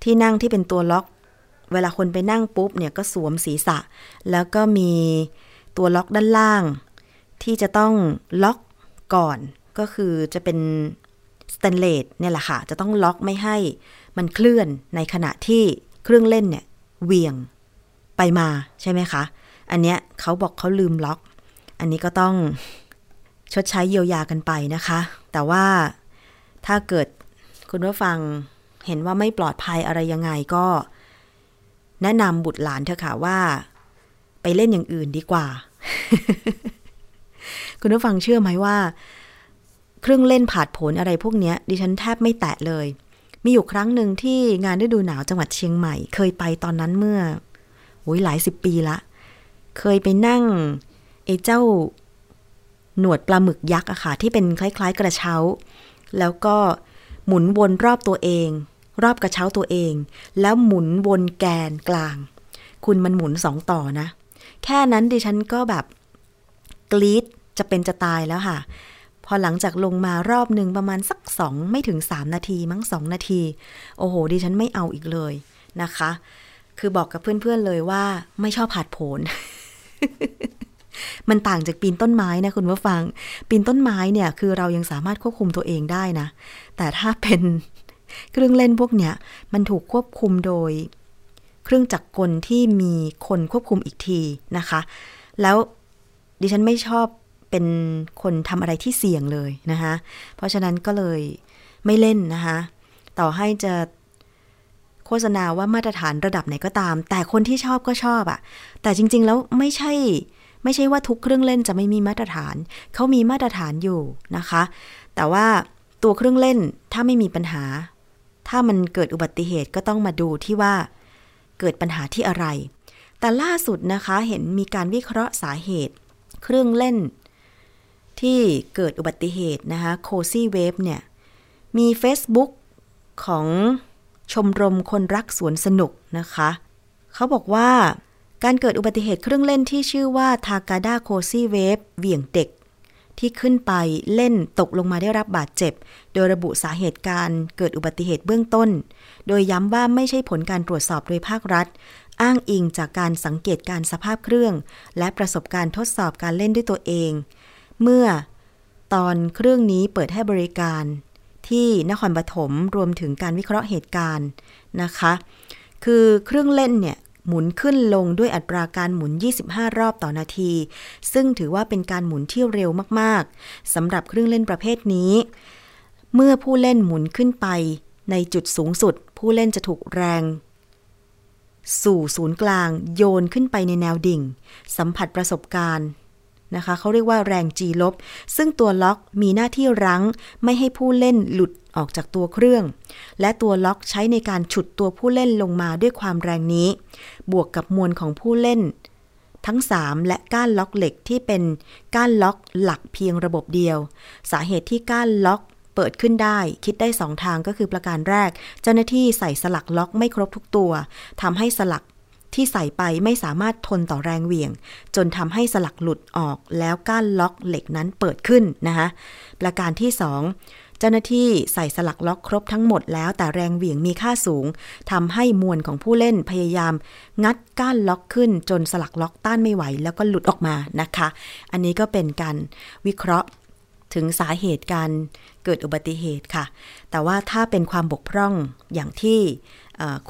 ที่นั่งที่เป็นตัวล็อก เวลาคนไปนั่งปุ๊บเนี่ยก็สวมศีรษะ แล้วก็มีตัวล็อกด้านล่าง ที่จะต้องล็อกก่อนก็คือจะเป็นสแตนเลสเนี่ยแหละค่ะ จะต้องล็อกไม่ให้มันเคลื่อนในขณะที่เครื่องเล่นเนี่ยเวียงไปมาใช่ไหมคะ อันเนี้ยเขาบอกเขาลืมล็อก อันนี้ก็ต้องชดใช้เยียวยากันไปนะคะ แต่ว่าถ้าเกิดคุณผู้ฟังเห็นว่าไม่ปลอดภัยอะไรยังไงก็ แนะนำบุตรหลานเธอค่ะว่า ไปเล่นอย่างอื่นดีกว่า คุณผู้ฟังเชื่อไหมว่า เครื่องเล่นผาดผลอะไรพวกนี้ดิฉันแทบไม่แตะเลย มีอยู่ครั้งหนึ่งที่งานฤดูหนาวจังหวัดเชียงใหม่ เคยไปตอนนั้นเมื่อโอ้ยหลายสิบปีละ เคยไปนั่งไอ้เจ้าหนวดปลาหมึกยักษ์อะค่ะ ที่เป็นคล้ายๆ กระเช้า แล้วก็หมุนวนรอบตัวเอง รอบกระเช้าตัวเอง แล้วหมุนวนแกนกลาง คุณมันหมุนสองต่อนะ แค่นั้นดิฉันก็แบบกรีด จะเป็นจะตายแล้วค่ะ พอหลังจากลงมารอบหนึ่งประมาณสักสองไม่ถึงสามนาทีมั้งสองนาที โอ้โห ดิฉันไม่เอาอีกเลยนะคะ คือบอกกับเพื่อนๆเลยว่าไม่ชอบผัดโผนมันต่างจากปีนต้นไม้นะคุณผู้ฟัง ปีนต้นไม้เนี่ยคือเรายังสามารถควบคุมตัวเองได้นะ แต่ถ้าเป็นเครื่องเล่นพวกเนี้ยมันถูกควบคุมโดย เครื่องจักรกลที่มีคนควบคุมอีกทีนะคะ แล้วดิฉันไม่ชอบ เป็นคนทำอะไรที่เสี่ยงเลยนะคะเพราะฉะนั้นก็เลยไม่เล่นนะคะต่อให้จะโฆษณาว่ามาตรฐานระดับไหนก็ตาม แต่คนที่ชอบก็ชอบอะแต่จริง ๆ แล้วไม่ใช่ไม่ใช่ว่าทุกเครื่องเล่นจะไม่มีมาตรฐาน เขามีมาตรฐานอยู่นะคะ แต่ว่าตัวเครื่องเล่นถ้าไม่มีปัญหา ถ้ามันเกิดอุบัติเหตุก็ต้องมาดูที่ว่าเกิดปัญหาที่อะไร แต่ล่าสุดนะคะเห็นมีการวิเคราะห์สาเหตุ เครื่องเล่น ที่เกิดอุบัติเหตุนะคะโคซี่เวฟเนี่ย มี Facebook ของชมรมคนรักสวนสนุกนะคะ เขาบอกว่าการเกิดอุบัติเหตุเครื่องเล่นที่ชื่อว่าทากาดาโคซี่เวฟเหวี่ยงเด็ก ที่ขึ้นไปเล่นตกลงมาได้รับบาดเจ็บ โดยระบุสาเหตุการเกิดอุบัติเหตุเบื้องต้น โดยย้ำว่าไม่ใช่ผลการตรวจสอบโดยภาครัฐ อ้างอิงจากการสังเกตการสภาพเครื่อง และประสบการณ์ทดสอบการเล่นด้วยตัวเอง เมื่อตอนเครื่องนี้เปิดให้บริการที่นครปฐมรวมถึงการวิเคราะห์เหตุการณ์นะคะ คือเครื่องเล่นเนี่ยหมุนขึ้นลงด้วยอัตราการหมุน 25 รอบต่อนาที ซึ่งถือว่าเป็นการหมุนที่เร็วมากๆสำหรับเครื่องเล่นประเภทนี้ เมื่อผู้เล่นหมุนขึ้นไปในจุดสูงสุด ผู้เล่นจะถูกแรง สู่ศูนย์กลางโยนขึ้นไปในแนวดิ่ง สัมผัสประสบการณ์ นะคะเขาเรียกว่าแรง G ลบ ซึ่งตัวล็อกมีหน้าที่รั้ง ไม่ให้ผู้เล่นหลุดออกจากตัวเครื่อง และตัวล็อกใช้ในการฉุดตัวผู้เล่นลงมาด้วยความแรงนี้ บวกกับมวลของผู้เล่น ทั้ง 3 และก้านล็อกเหล็กที่เป็นก้านล็อกหลักเพียงระบบเดียว สาเหตุที่ก้านล็อกเปิดขึ้นได้ คิดได้ 2 ทางก็คือประการแรก เจ้าหน้าที่ใส่สลักล็อกไม่ครบทุกตัวทำให้สลัก ที่ใส่ไปไม่สามารถทนต่อแรงเหวี่ยง จนทำให้สลักหลุดออกแล้วก้านล็อกเหล็กนั้นเปิดขึ้นนะคะประการที่ 2 เจ้าหน้าที่ใส่สลักล็อกครบทั้งหมดแล้วแต่แรงเหวี่ยงมีค่าสูงทำให้มวลของผู้เล่นพยายาม งัดก้านล็อกขึ้นจนสลักล็อกต้านไม่ไหว แล้วก็หลุดออกมานะคะ อันนี้ก็เป็นการวิเคราะห์ถึงสาเหตุการเกิดอุบัติเหตุค่ะ แต่ว่าถ้าเป็นความบกพร่องอย่างที่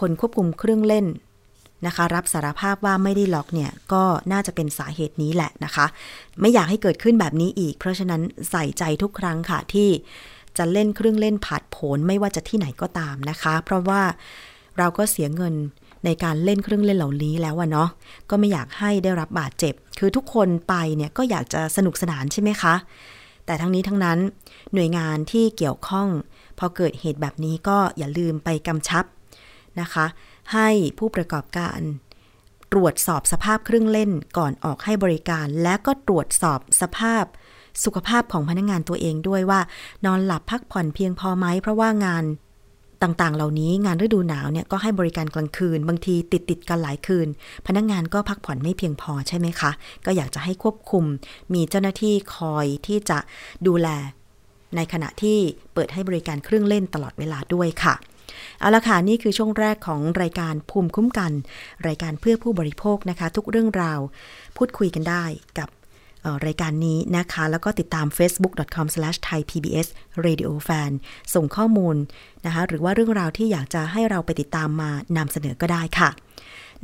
คนควบคุมเครื่องเล่น นะคะ รับสารภาพว่าไม่ได้ล็อกเนี่ยก็น่าจะเป็นสาเหตุนี้แหละนะคะ ไม่อยากให้เกิดขึ้นแบบนี้อีก เพราะฉะนั้นใส่ใจทุกครั้งค่ะที่จะเล่นเครื่องเล่นผัดโผลไม่ว่าจะที่ไหนก็ตามนะคะ เพราะว่าเราก็เสียเงินในการเล่นเครื่องเล่นเหล่านี้แล้วอะเนาะก็ไม่อยากให้ได้รับบาดเจ็บ คือทุกคนไปเนี่ยก็อยากจะสนุกสนานใช่ไหมคะ แต่ทั้งนี้ทั้งนั้นหน่วยงานที่เกี่ยวข้อง พอเกิดเหตุแบบนี้ก็อย่าลืมไปกำชับนะคะ ให้ผู้ประกอบการ ตรวจสอบสภาพเครื่องเล่นก่อนออกให้บริการ และก็ตรวจสอบสภาพสุขภาพของพนักงงานตัวเองด้วยว่า นอนหลับพักผ่อนเพียงพอไหม เพราะว่างานต่างๆ เหล่านี้งานฤดูหนาวเนี่ยก็ให้บริการกลางคืน บางทีติดติดกันหลายคืน พนักงงานก็พักผ่อนไม่เพียงพอใช่ไหมคะ ก็อยากจะให้ควบคุม มีเจ้าหน้าที่คอยที่จะดูแล ในขณะที่เปิดให้บริการเครื่องเล่นตลอดเวลาด้วยค่ะ เอาละค่ะนี่คือช่วงแรกของรายการภูมิคุ้มกัน รายการเพื่อผู้บริโภคนะคะ ทุกเรื่องราว พูดคุยกันได้กับรายการนี้นะคะ แล้วก็ติดตาม facebook.com/thaipbsradiofan ส่งข้อมูลนะคะ หรือว่าเรื่องราวที่อยากจะให้เราไปติดตามมานำเสนอก็ได้ค่ะ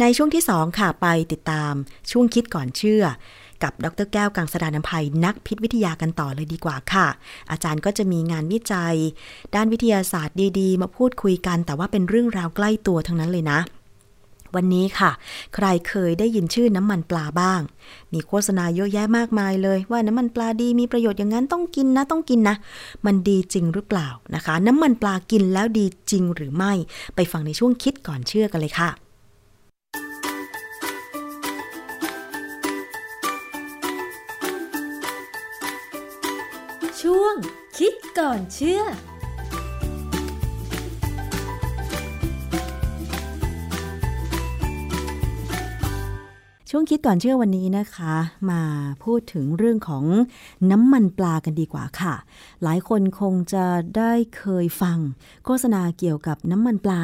ในช่วงที่ 2 ค่ะ ไปติดตามช่วงคิดก่อนเชื่อ กับดรแก้วกังสดานนภัยนักพิษวิทยากันต่อเลยดีกว่าค่ะ อาจารย์ก็จะมีงานวิจัย ด้านวิทยาศาสตร์ดีๆ มาพูดคุยกัน แต่ว่าเป็นเรื่องราวใกล้ตัวทั้งนั้นเลยนะ วันนี้ค่ะ ใครเคยได้ยินชื่อน้ำมันปลาบ้าง มีโฆษณาเยอะแยะมากมายเลย ว่าน้ำมันปลาดีมีประโยชน์อย่างนั้นต้องกินนะต้องกินนะ มันดีจริงหรือเปล่านะคะ น้ำมันปลากินแล้วดีจริงหรือไม่ ไปฟังในช่วงคิดก่อนเชื่อกันเลยค่ะ วง คิดก่อนเชื่อช่วงคิดก่อนเชื่อวันนี้นะคะ มาพูดถึงเรื่องของน้ำมันปลากันดีกว่าค่ะ หลายคนคงจะได้เคยฟัง โฆษณาเกี่ยวกับน้ำมันปลา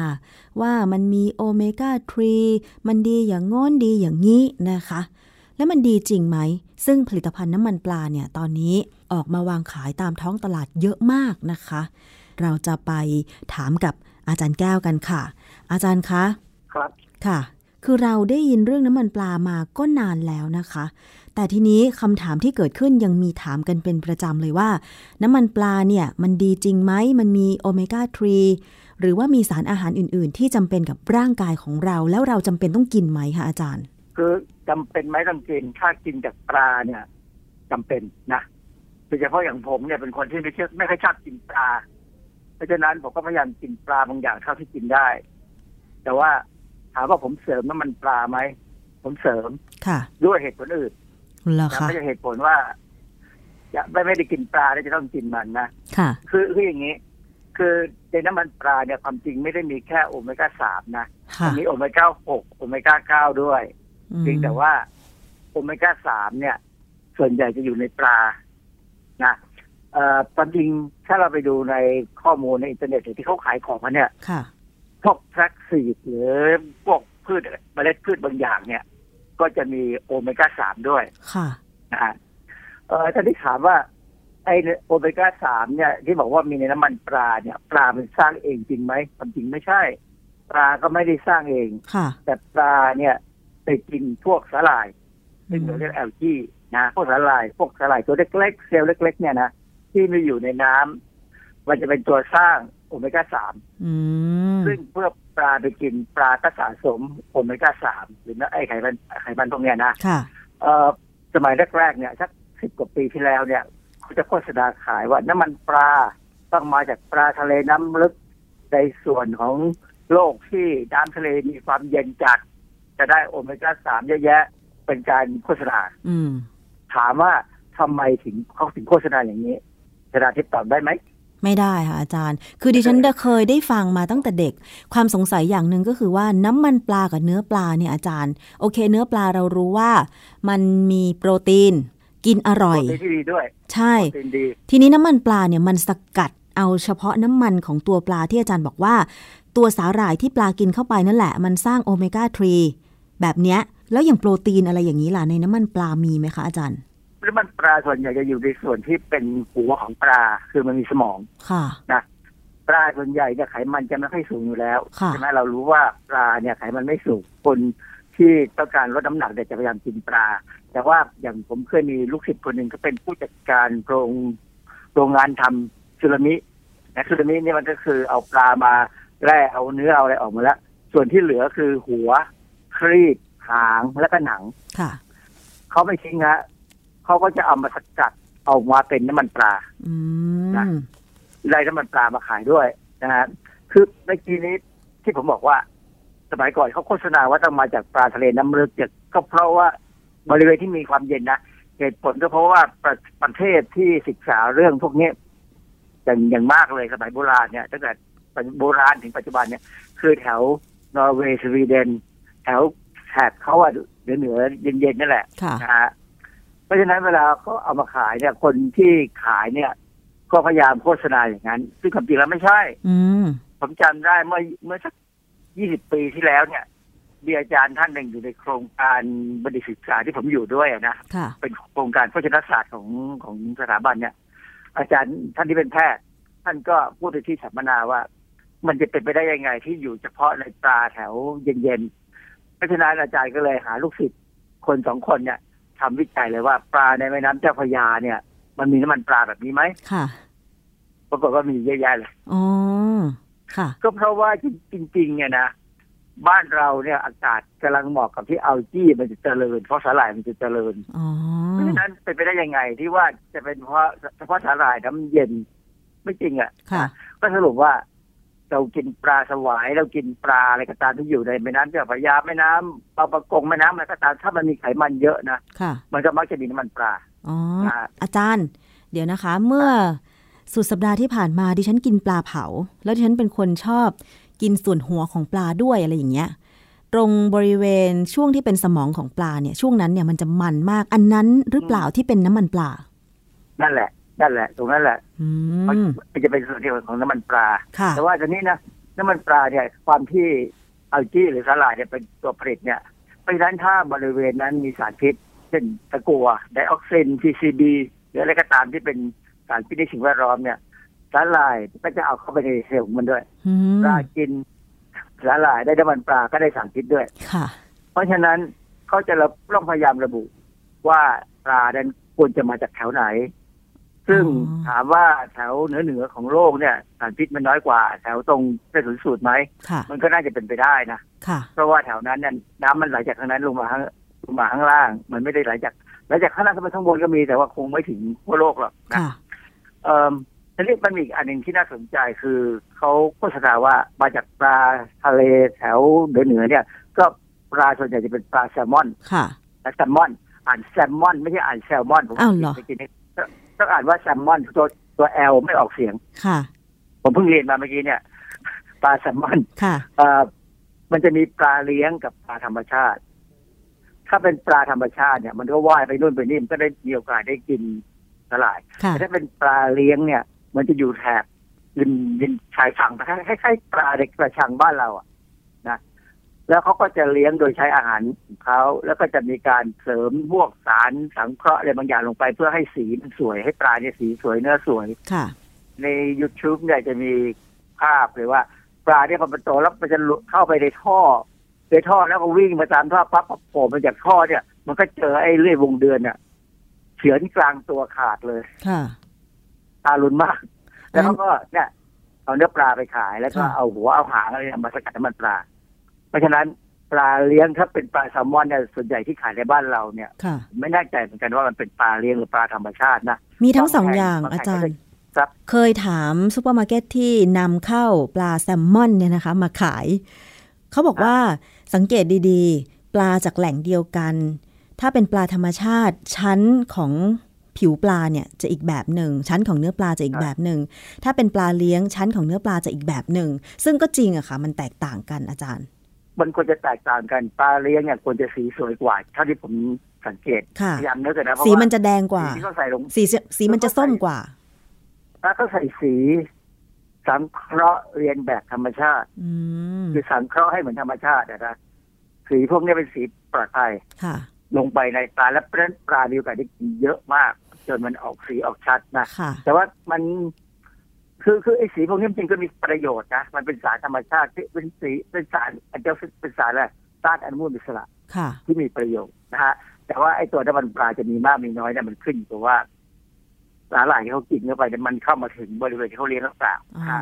ว่ามันมีโอเมก้า3มันดีอย่างง้นดีอย่างนี้นะคะ แล้วมันดีจริงไหม ซึ่งผลิตภัณฑ์น้ำมันปลาเนี่ยตอนนี้ ออกมาวางขายตามท้องตลาดเยอะมากนะคะ เราจะไปถามกับอาจารย์แก้วกันค่ะ อาจารย์คะครับค่ะ คือเราได้ยินเรื่องน้ำมันปลามาก็นานแล้วนะคะ แต่ทีนี้คำถามที่เกิดขึ้นยังมีถามกันเป็นประจำเลยว่า น้ำมันปลาเนี่ยมันดีจริงไหมมันมีโอเมก้า 3 หรือว่ามีสารอาหารอื่น ๆ ที่จำเป็นกับร่างกายของเรา แล้วเราจำเป็นต้องกินไหมคะอาจารย์ คือจำเป็นไหมต้องกินถ้ากินจากปลาเนี่ยจำเป็นนะ โดยเฉพาะอย่างผมเนี่ยเป็นคนที่ไม่เชื่อไม่ค่อยชอบกินปลา เพราะฉะนั้นผมก็พยายามกินปลาบางอย่างเท่าที่กินได้ แต่ว่าถามว่าผมเสริมน้ำมันปลาไหมผมเสริมค่ะ ด้วยเหตุผลอื่นเหรอนะคะไม่ใช่เหตุผลว่าจะไม่ไม่ได้กินปลาแล้วจะต้องกินมันนะค่ะ คือคืออย่างนี้ คือในน้ำมันปลาเนี่ยความจริงไม่ได้มีแค่โอเมก้าสามนะค่ะมัมีโอเมก้าหกโอเมก้าเก้าด้วยอืมเพียงแต่ว่าโอเมก้าสามเนี่ย ส่วนใหญ่จะอยู่ในปลา นะเอ่อความจริงถ้าเราไปดูในข้อมูลในอินเทอร์เน็ตที่เขาขายของกันเนี่ยค่ะพวก flax seed หรือพวกพืชเมล็ดพืชบางอย่างเนี่ย ก็จะมีโอเมก้าสามด้วย ค่ะนะฮะเออถ้าที่ถามว่าไอโอเมก้าสามเนี่ย ที่บอกว่ามีในน้ำมันปลาเนี่ย ปลามันสร้างเองจริงไหมความจริงไม่ใช่ ปลาก็ไม่ได้สร้างเองค่ะแต่ปลาเนี่ยไปกินพวกสาหร่าย ซึ่งเราเรียก algae นะพวกสาหร่ายพวกสาหร่ายตัวเล็กๆ เซลล์เล็ก ๆ เนี่ยนะที่มีอยู่ในน้ำมันจะเป็นตัวสร้างโอเมก้าสามอืมซึ่งเมื่อปลาไปกินปลาก็สะสมโอเมก้าสามหรือไอไขมันไขมันตรงเนี้ยนะค่ะเอ่อสมัยแรกๆเนี่ยสักสิบกว่าปีที่แล้วเนี่ยเขาจะโฆษณาขายว่าน้ำมันปลาต้องมาจากปลาทะเลน้ำลึกในส่วนของโลกที่น้ำทะเลมีความเย็นจัดจะได้โอเมก้าสามเยอะแยะ เป็นการโฆษณาอืมถามว่าทำไมถึงเขาถึงโฆษณาอย่างนี้ชนาทิพย์ตอบได้ไหมไม่ได้ค่ะอาจารย์ คือดิฉันเคยได้ฟังมาตั้งแต่เด็ก ความสงสัยอย่างหนึ่งก็คือว่าน้ำมันปลากับเนื้อปลาเนี่ยอาจารย์ โอเค เนื้อปลาเรารู้ว่า มันมีโปรตีน กินอร่อยโปรตีนที่ดีด้วย ใช่โปรตีนดีทีนี้น้ำมันปลาเนี่ยมันสกัดเอาเฉพาะน้ำมันของตัวปลาที่อาจารย์บอกว่า ตัวสาหร่ายที่ปลากินเข้าไปนั่นแหละ มันสร้างโอเมก้า 3 แบบเนี้ยแล้วอย่างโปรตีนอะไรอย่างนี้ล่ะในน้ำมันปลามีไหมคะอาจารย์น้ำมันปลาส่วนใหญ่จะอยู่ในส่วนที่เป็นหัวของปลาคือมันมีสมองค่ะนะปลาส่วนใหญ่เนี่ยไขมันจะไม่ค่อยสูงอยู่แล้วค่ะใช่ไหมเรารู้ว่าปลาเนี่ยไขมันไม่สูงคนที่ต้องการลดน้ำหนักเนี่ยจะพยายามกินปลา แต่ว่าอย่างผมเคยมีลูกศิษย์คนหนึ่งก็เป็นผู้จัดการโรงโรงงานทำซูรามินะซูรามิเนี่ยมันก็คือเอาปลามาแร่เอาเนื้อเอาอะไรออกมาแล้วสส่วนที่เหลือคือหัว ครีบหางและก็หนังค่ะเขาไม่ทิ้งฮะเขาก็จะเอามาสกัดออกมาเป็นน้ำมันปลาอืนะมได้น้ำมันปลามาขายด้วยนะฮะคือเมื่อกี้นี้ที่ผมบอกว่า สมัยก่อนเขาโฆษณาว่าต้องมาจากปลาทะเลน้ำลึกเนี่ยก็เพราะว่าบริเวณที่มีความเย็นนะเหตุผลก็เพราะว่าประประเทศที่ศึกษาเรื่องพวกนี้อย่างอย่างมากเลยสมัยโบราณเนี่ยตั้งแต่โบราณถึงปัจจุบันเนี่ย คือแถวนอร์เวย์สวีเดน แถวแถบเขาอะเหนือเหนือเย็นๆนั่นแหละค่ะนะฮะเพราะฉะนั้นเวลาเขาเอามาขายเนี่ย คนที่ขายเนี่ย ก็พยายามโฆษณาอย่างนั้น ซึ่งความจริงแล้วไม่ใช่ อืมผมจำได้เมื่อเมื่อสักยี่สิบปีที่แล้วเนี่ยมีอาจารย์ท่านหนึ่งอยู่ในโครงการบัณฑิตศึกษาที่ผมอยู่ด้วยอะนะค่ะเป็นโครงการโภชนศาสตร์ของของสถาบันเนี่ย อาจารย์ท่านที่เป็นแพทย์ ท่านก็พูดในที่สัมมนาว่า มันจะเป็นไปได้ยังไงที่อยู่เฉพาะในปลาแถวเย็นๆเพ ราะฉะนั้นอาจารย์ก็เลยหาลูกศิษย์คนสองคนเนี่ยทำวิจัยเลยว่าปลาในแม่น้ำเจ้าพระยาเนี่ย มันมีน้ำมันปลาแบบนี้ไหมค่ะปรากฏว่ามีเยอะแยะเลยอ๋อค่ะ ก็เพราะว่าจริงๆเนี่ยนะบ้านเราเนี่ยอากาศกำลังเหมาะกับที่อัลจี้มันจะเจริญเพราะสาหร่ายมันจะเจริญอ๋อเพราะฉะนั้นเป็นไปได้ยังไงที่ว่าจะเป็นเพราะเฉพาะสาหร่ายน้ำเย็นไม่จริงอะค่ะก็สรุปว่า เรากินปลาสวายเรากินปลาอะไรก็ตามที่อยู่ในแม่น้ำเจ้าพระยาแม่น้ำปลาประกงแม่น้ำอะไรก็ตามถ้ามันมีไขมันเยอะนะค่ะ มันก็มักจะมีน้ำมันปลาอ๋ออ่าอาจารย์ เดี๋ยวนะคะ เมื่อสุดสัปดาห์ที่ผ่านมาดิฉันกินปลาเผา แล้วดิฉันเป็นคนชอบกินส่วนหัวของปลาด้วยอะไรอย่างเงี้ย ตรงบริเวณช่วงที่เป็นสมองของปลาเนี่ย ช่วงนั้นเนี่ยมันจะมันมากอันนั้นหรือเปล่าที่เป็นน้ำมันปลา นั่นแหละ นั่นแหละ ตรงนั้นแหละอืมันมมันจะเป็นส่วนที่ของน้ำมันปลาค่ะแต่ว่าตอนนี้นะน้ำมันปลาเนี่ยความที่อัลจี้หรือสาหร่ายเนี่ยเป็นตัวผลิตเนี่ยเพราะฉะนั้นถ้าบริเวณนั้นมีสารพิษเช่นตะกัวไดออกซิน PCB หรืออะไรก็ตามที่เป็นสารพิษในสิ่งแวดล้อมเนี่ยสาหร่ายก็จะเอาเข้าไปในเซลล์ของมันด้วยอืมปลากินสาหร่ายได้น้ำมันปลาก็ได้สารพิษด้วยค่ะเพราะฉะนั้นเขาจะระต้องพยายามระบุว่าปลานั้นควรจะมาจากแถวไหน ซึ่งอ๋อถามว่าแถวเหนือเหนือๆของโลกเนี่ยสารพิษมันน้อยกว่า แถวตรงเส้นศูนย์สูตรไหมค่ะมันก็น่าจะเป็นไปได้นะค่ะเพราะว่าแถวนั้นเนี่ยน้ำมันไหลจากข้างนั้นลงมาข้างลงมาข้างล่าง มันไม่ได้ไหลจากไหลจากข้างล่างขึ้นไปข้างบนก็มีแต่ว่าคงไม่ถึงทั่วโลกหรอกนะค่ะเอ่อทีนี้มันมีอีกอันหนึ่งที่น่าสนใจคือเขาโฆษณาว่ามาจากปลาทะเลแถวเหนือเหนือๆเนี่ย ก็ปลาส่วนใหญ่จะเป็นปลาแซลมอนค่ะและแซลมอน อ่านแซลมอน ไม่ใช่อ่านแซลมอนผมอ้าวเหรอเมื่อกี้นี้ ต้องอ่านว่าแซลมอนตัวตัวแอลไม่ออกเสียง ค่ะ ผมเพิ่งเรียนมาเมื่อกี้เนี่ย ปลาแซลมอนค่ะเอ่อมันจะมีปลาเลี้ยงกับปลาธรรมชาติ ถ้าเป็นปลาธรรมชาติเนี่ย มันก็ว่ายไปนู่นไปนี่มันก็ได้มีโอกาสได้กินสลายค่ะแต่ถ้าเป็นปลาเลี้ยงเนี่ย มันจะอยู่แถบริมริมชายฝั่งคล้ายๆปลาเด็กกระชังบ้านเราอะนะ แล้วเขาก็จะเลี้ยงโดยใช้อาหารของเขาแล้วก็จะมีการเสริมพวกสารสังเคราะห์อะไรบางอย่างลงไปเพื่อให้สีมันสวยให้ปลาเนี่ยสีสวยเนื้อสวยค่ะ ใน YouTube เนี่ยจะมีภาพเลยว่า ปลาเนี่ยพอมันโตแล้วมันจะหลุดเข้าไปในท่อในท่อแล้วก็วิ่งมาตามท่อปั๊บโผล่มาจากท่อเนี่ย มันก็เจอไอ้เลื่อยวงเดือนเนี่ยเฉือนกลางตัวขาดเลยค่ะทารุณมาก แล้วเขาก็เนี่ยเอาเนื้อปลาไปขายแล้วก็ค่ะเอาหัวเอาหางอะไรเนี่ยมาสกัดน้ำมันปลาเพ ราะฉะนั้นปลาเลี้ยงถ้าเป็นปลาแซลมอนเนี่ยส่วนใหญ่ที่ขายในบ้านเราเนี่ย ค่ะ ไม่แน่ใจเหมือนกันว่ามันเป็นปลาเลี้ยงหรือปลาธรรมชาตินะมีทั้งสองแบบแหละอย่างแบบอาจารย์ ครับ เคยถามซูเปอร์มาร์เก็ตที่นำเข้าปลาแซลมอนเนี่ยนะคะ มาขาย เขาบอกว่าสังเกตดีๆ ปลาจากแหล่งเดียวกัน ถ้าเป็นปลาธรรมชาติชั้นของผิวปลาเนี่ยจะอีกแบบหนึ่ง ชั้นของเนื้อปลาจะอีกแบบหนึ่ง ถ้าเป็นปลาเลี้ยงชั้นของเนื้อปลาจะอีกแบบหนึ่ง ซึ่งก็จริงอะค่ะ มันแตกต่างกันอาจารย์ มันควรจะแตกต่างกันปลาเลี้ยงเนี่ยควรจะสีสวยกว่าเท่าที่ผมสังเกตค่ะพยายามนึกกันนะเพราะสีว่ามันจะแดงกว่าสีที่เขาใส่ลงสีสีมันจะส้มกว่าถ้าเขาใส่สีสังเคราะห์เรียนแบบธรรมชาติอืมคือสังเคราะห์ให้เหมือนธรรมชาตินะครับสีพวกนี้เป็นสีปลอดภัยค่ะลงไปในปลาและเพราะฉะนั้นปลามีโอกาสได้กินเยอะมาก จนมันออกสีออกชัดนะค่ะแต่ว่ามัน คือคือไอ้สีพวกนี้จริงๆก็มีประโยชน์นะ มันเป็นสารธรรมชาติที่เป็นสีเป็นสารอันเดียวเป็นสารอะไรต้านอนุมูลอิสระค่ะที่มีประโยชน์นะฮะแต่ว่าไอ้ตัวน้ำมันปลาจะมีมากมีน้อยเนี่ยมันขึ้นอยู่กับว่าสาหร่ายที่เขากินเข้าไปเนี่ยมันเข้ามาถึงบริเวณที่เขาเลี้ยงหรือเปล่าอ๋อนะฮะ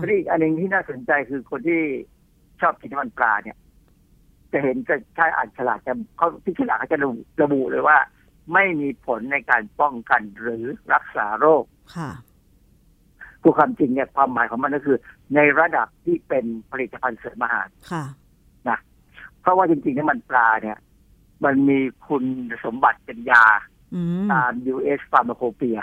ทีนี้อีกอันหนึ่งที่น่าสนใจคือคนที่ชอบกินน้ำมันปลาเนี่ย จะเห็นจะใช้อ่านฉลากจะเขาที่ฉลากเขาจะระบุระบุเลยว่า ไม่มีผลในการป้องกันหรือรักษาโรค ค่ะคือความจริงเนี่ยความหมายของมันก็คือ ในระดับที่เป็นผลิตภัณฑ์เสริมอาหารค่ะนะเพราะว่าจริงๆน้ำมันปลาเนี่ย มันมีคุณสมบัติเป็นยาอืมตาม US Pharmacopoeia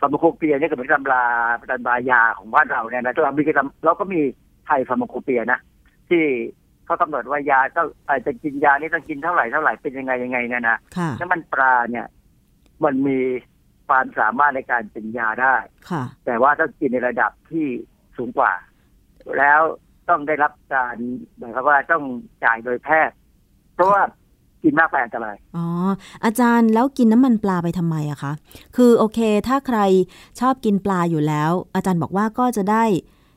Pharmacopoeia เนี่ยก็เป็นตำราตำรายาของบ้านเราเนี่ยนะเรามีกันเราก็มีไทย Pharmacopoeia นะที่เขากำหนดว่ายาต้องอาจจะกินยานี่ต้องกินเท่าไหร่เท่าไหร่เป็นยังไงยังไงเนี่ยนะค่ะน้ำมันปลาเนี่ย มันมี ความสามารถในการเป็นยาได้ค่ะแต่ว่าต้องกินในระดับที่สูงกว่า แล้วต้องได้รับการหมายความว่าต้องจ่ายโดยแพทย์ เพราะว่ากินมากไปอันตราย อ๋อ อาจารย์แล้วกินน้ำมันปลาไปทำไมอะคะ คือโอเค ถ้าใครชอบกินปลาอยู่แล้ว อาจารย์บอกว่าก็จะได้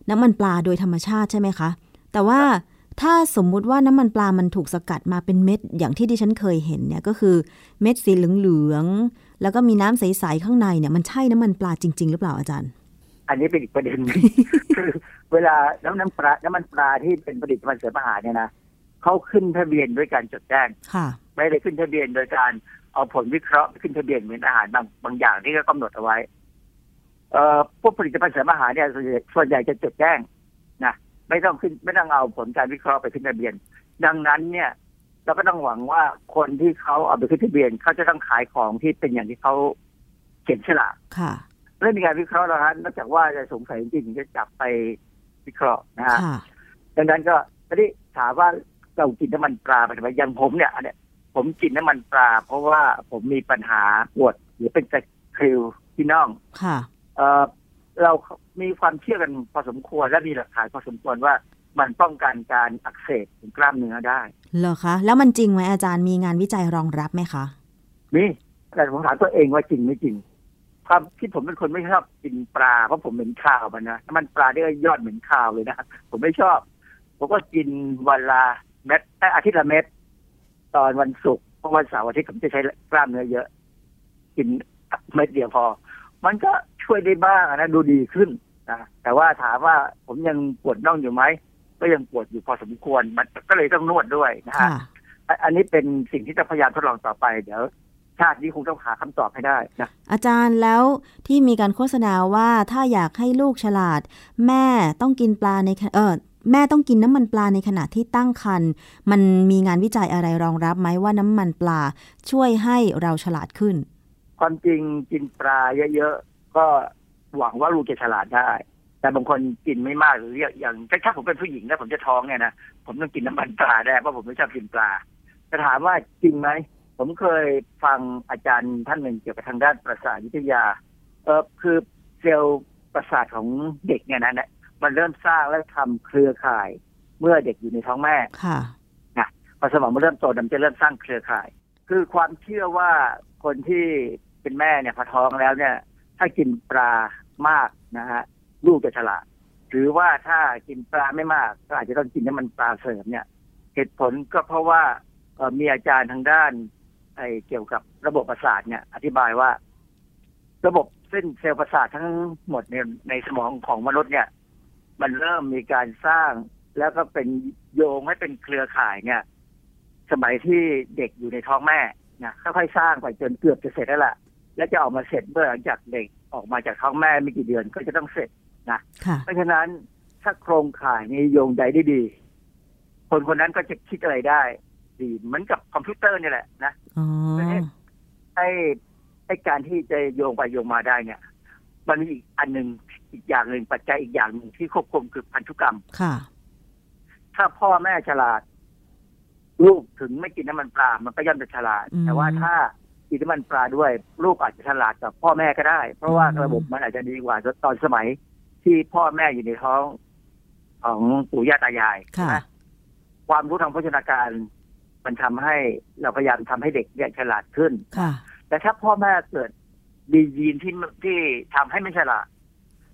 น้ำมันปลาโดยธรรมชาติใช่ไหมคะ แต่ว่าถ้าสมมุติว่าน้ำมันปลามันถูกสกัดมาเป็นเม็ดอย่างที่ดิฉันเคยเห็นเนี่ยก็คือเม็ดสีเหลืองๆ แล้วก็มีน้ำใสๆข้างในเนี่ยมันใช่น้ำมันปลาจริง ๆ หรือเปล่าอาจารย์ อันนี้เป็นอีกประเด็นหนึ่งคือเวลาน้ำน้ำปลาน้ำมันปลาที่เป็นผลิตภัณฑ์เสริมอาหารเนี่ยนะเขาขึ้นทะเบียนด้วยการจดแจ้งค่ะไม่ได้ขึ้นทะเบียนโดยการเอาผลวิเคราะห์ขึ้นทะเบียนเหมือนอาหารบางบางอย่างที่เขากำหนดเอาไว้ เอ่อพวกผลิตภัณฑ์เสริมอาหารเนี่ยส่วนใหญ่ส่วนใหญ่จะจดแจ้งนะไม่ต้องขึ้นไม่ต้องเอาผลการวิเคราะห์ไปขึ้นทะเบียน ดังนั้นเนี่ย เราก็ต้องหวังว่าคนที่เขาเอาไปขึ้นทะเบียนเขาจะต้องขายของที่เป็นอย่างที่เขาเขียนฉลากค่ะเรื่องมีการวิเคราะห์แล้วฮะนอกจากว่าจะสงสัยจริงๆจะจับไปวิเคราะห์นะฮะค่ะดังนั้นก็ตอนนี้ถามว่าเรากินน้ำมันปลาไปทำไมอย่างผมเนี่ยอันเนี้ยผมกินน้ำมันปลา เพราะว่าผมมีปัญหาปวดหรือเป็นตะคริวที่น่องค่ะ เออเรามีความเชื่อกันพอสมควรและมีหลักฐานพอสมควรว่า มันป้องกันการอักเสบของกล้ามเนื้อได้เหรอคะ แล้วมันจริงไหมอาจารย์มีงานวิจัยรองรับไหมคะนี่แต่ผมถามตัวเองว่าจริงไม่จริง ความที่ผมเป็นคนไม่ชอบกินปลาเพราะผมเหม็นคาวมันนะน้ำมันปลาได้ยอดเหม็นคาวเลยนะผมไม่ชอบ ผมก็กินวันละเม็ดเอ้ยอาทิตย์ละเม็ดตอนวันศุกร์เพราะวันเสาร์อาทิตย์ผมจะใช้กล้ามเนื้อเยอะ กินเม็ดเดียวพอ มันก็ช่วยได้บ้างนะดูดีขึ้นนะแต่ว่าถามว่าผมยังปวดน่องอยู่ไหม ก็ยังปวดอยู่พอสมควรมันก็เลยต้องนวดด้วยนะฮะค่ะอะอันนี้เป็นสิ่งที่จะพยายามทดลองต่อไปเดี๋ยวชาตินี้คงต้องหาคำตอบให้ได้นะอาจารย์แล้วที่มีการโฆษณาว่าถ้าอยากให้ลูกฉลาด แม่ต้องกินปลาในขณะเออแม่ต้องกินน้ำมันปลาในขณะที่ตั้งครรภ์มันมีงานวิจัยอะไรรองรับไหมว่าน้ำมันปลาช่วยให้เราฉลาดขึ้น ความจริงกินปลาเยอะๆก็หวังว่าลูกจะฉลาดได้ แต่บางคนกินไม่มากหรืออย่างถ้าผมเป็นผู้หญิงนะผมจะท้องเนี่ยนะผมต้องกินน้ำมันปลาได้เพราะผมไม่ชอบกินปลาจะถามว่าจริงไหมผมเคยฟังอาจารย์ท่านหนึ่งเกี่ยวกับทางด้านประสาทวิทยา เออคือเซลล์ประสาทของเด็กเนี่ยนะเนี่ยมันเริ่มสร้างและทำเครือข่าย เมื่อเด็กอยู่ในท้องแม่ ค่ะนะพอสมองมันเริ่มโตมันจะเริ่มสร้างเครือข่าย คือความเชื่อว่าคนที่เป็นแม่เนี่ยพอท้องแล้วเนี่ย ถ้ากินปลามากนะฮะ ลูกจะฉลาด หรือว่าถ้ากินปลาไม่มากก็อาจจะต้องกินน้ำมันปลาเสริมเนี่ย เหตุผลก็เพราะว่ามีอาจารย์ทางด้านไอเกี่ยวกับระบบประสาทเนี่ย อธิบายว่า ระบบเส้นเซลล์ประสาททั้งหมดในในสมองของมนุษย์เนี่ย มันเริ่มมีการสร้างแล้วก็เป็นโยงให้เป็นเครือข่ายเนี่ย สมัยที่เด็กอยู่ในท้องแม่นะค่อยๆสร้างไปจนเกือบจะเสร็จแล้วล่ะ และจะออกมาเสร็จเมื่อหลังจากเด็กออกมาจากท้องแม่ไม่กี่เดือนก็จะต้องเสร็จ นะค่ะเพราะฉะนั้นถ้าโครงข่ายนี้โยงใยได้ดี คนคนนั้นก็จะคิดอะไรได้ ดีเหมือนกับคอมพิวเตอร์นี่แหละนะอ๋อไอ้ไอ้การที่จะโยงไปโยงมาได้เนี่ย มันมีอีกอันหนึ่งอีกอย่างหนึ่งปัจจัยอีกอย่างหนึ่งที่ควบคุมคือพันธุกรรมค่ะ ถ้าพ่อแม่ฉลาด ลูกถึงไม่กินน้ำมันปลา มันก็ย่อมจะฉลาดอืมแต่ว่าถ้ากินน้ำมันปลาด้วย ลูกอาจจะฉลาดกับพ่อแม่ก็ได้ เพราะว่าอืมระบบมันอาจจะดีกว่าตอนสมัย ที่พ่อแม่อยู่ในท้องของปู่ย่าตายายค่ะนะความรู้ทางโภชนาการ มันทำให้เราพยายามทำให้เด็กเนี่ยฉลาดขึ้นค่ะ แต่ถ้าพ่อแม่เกิดมียีนที่ที่ทำให้ไม่ฉลาด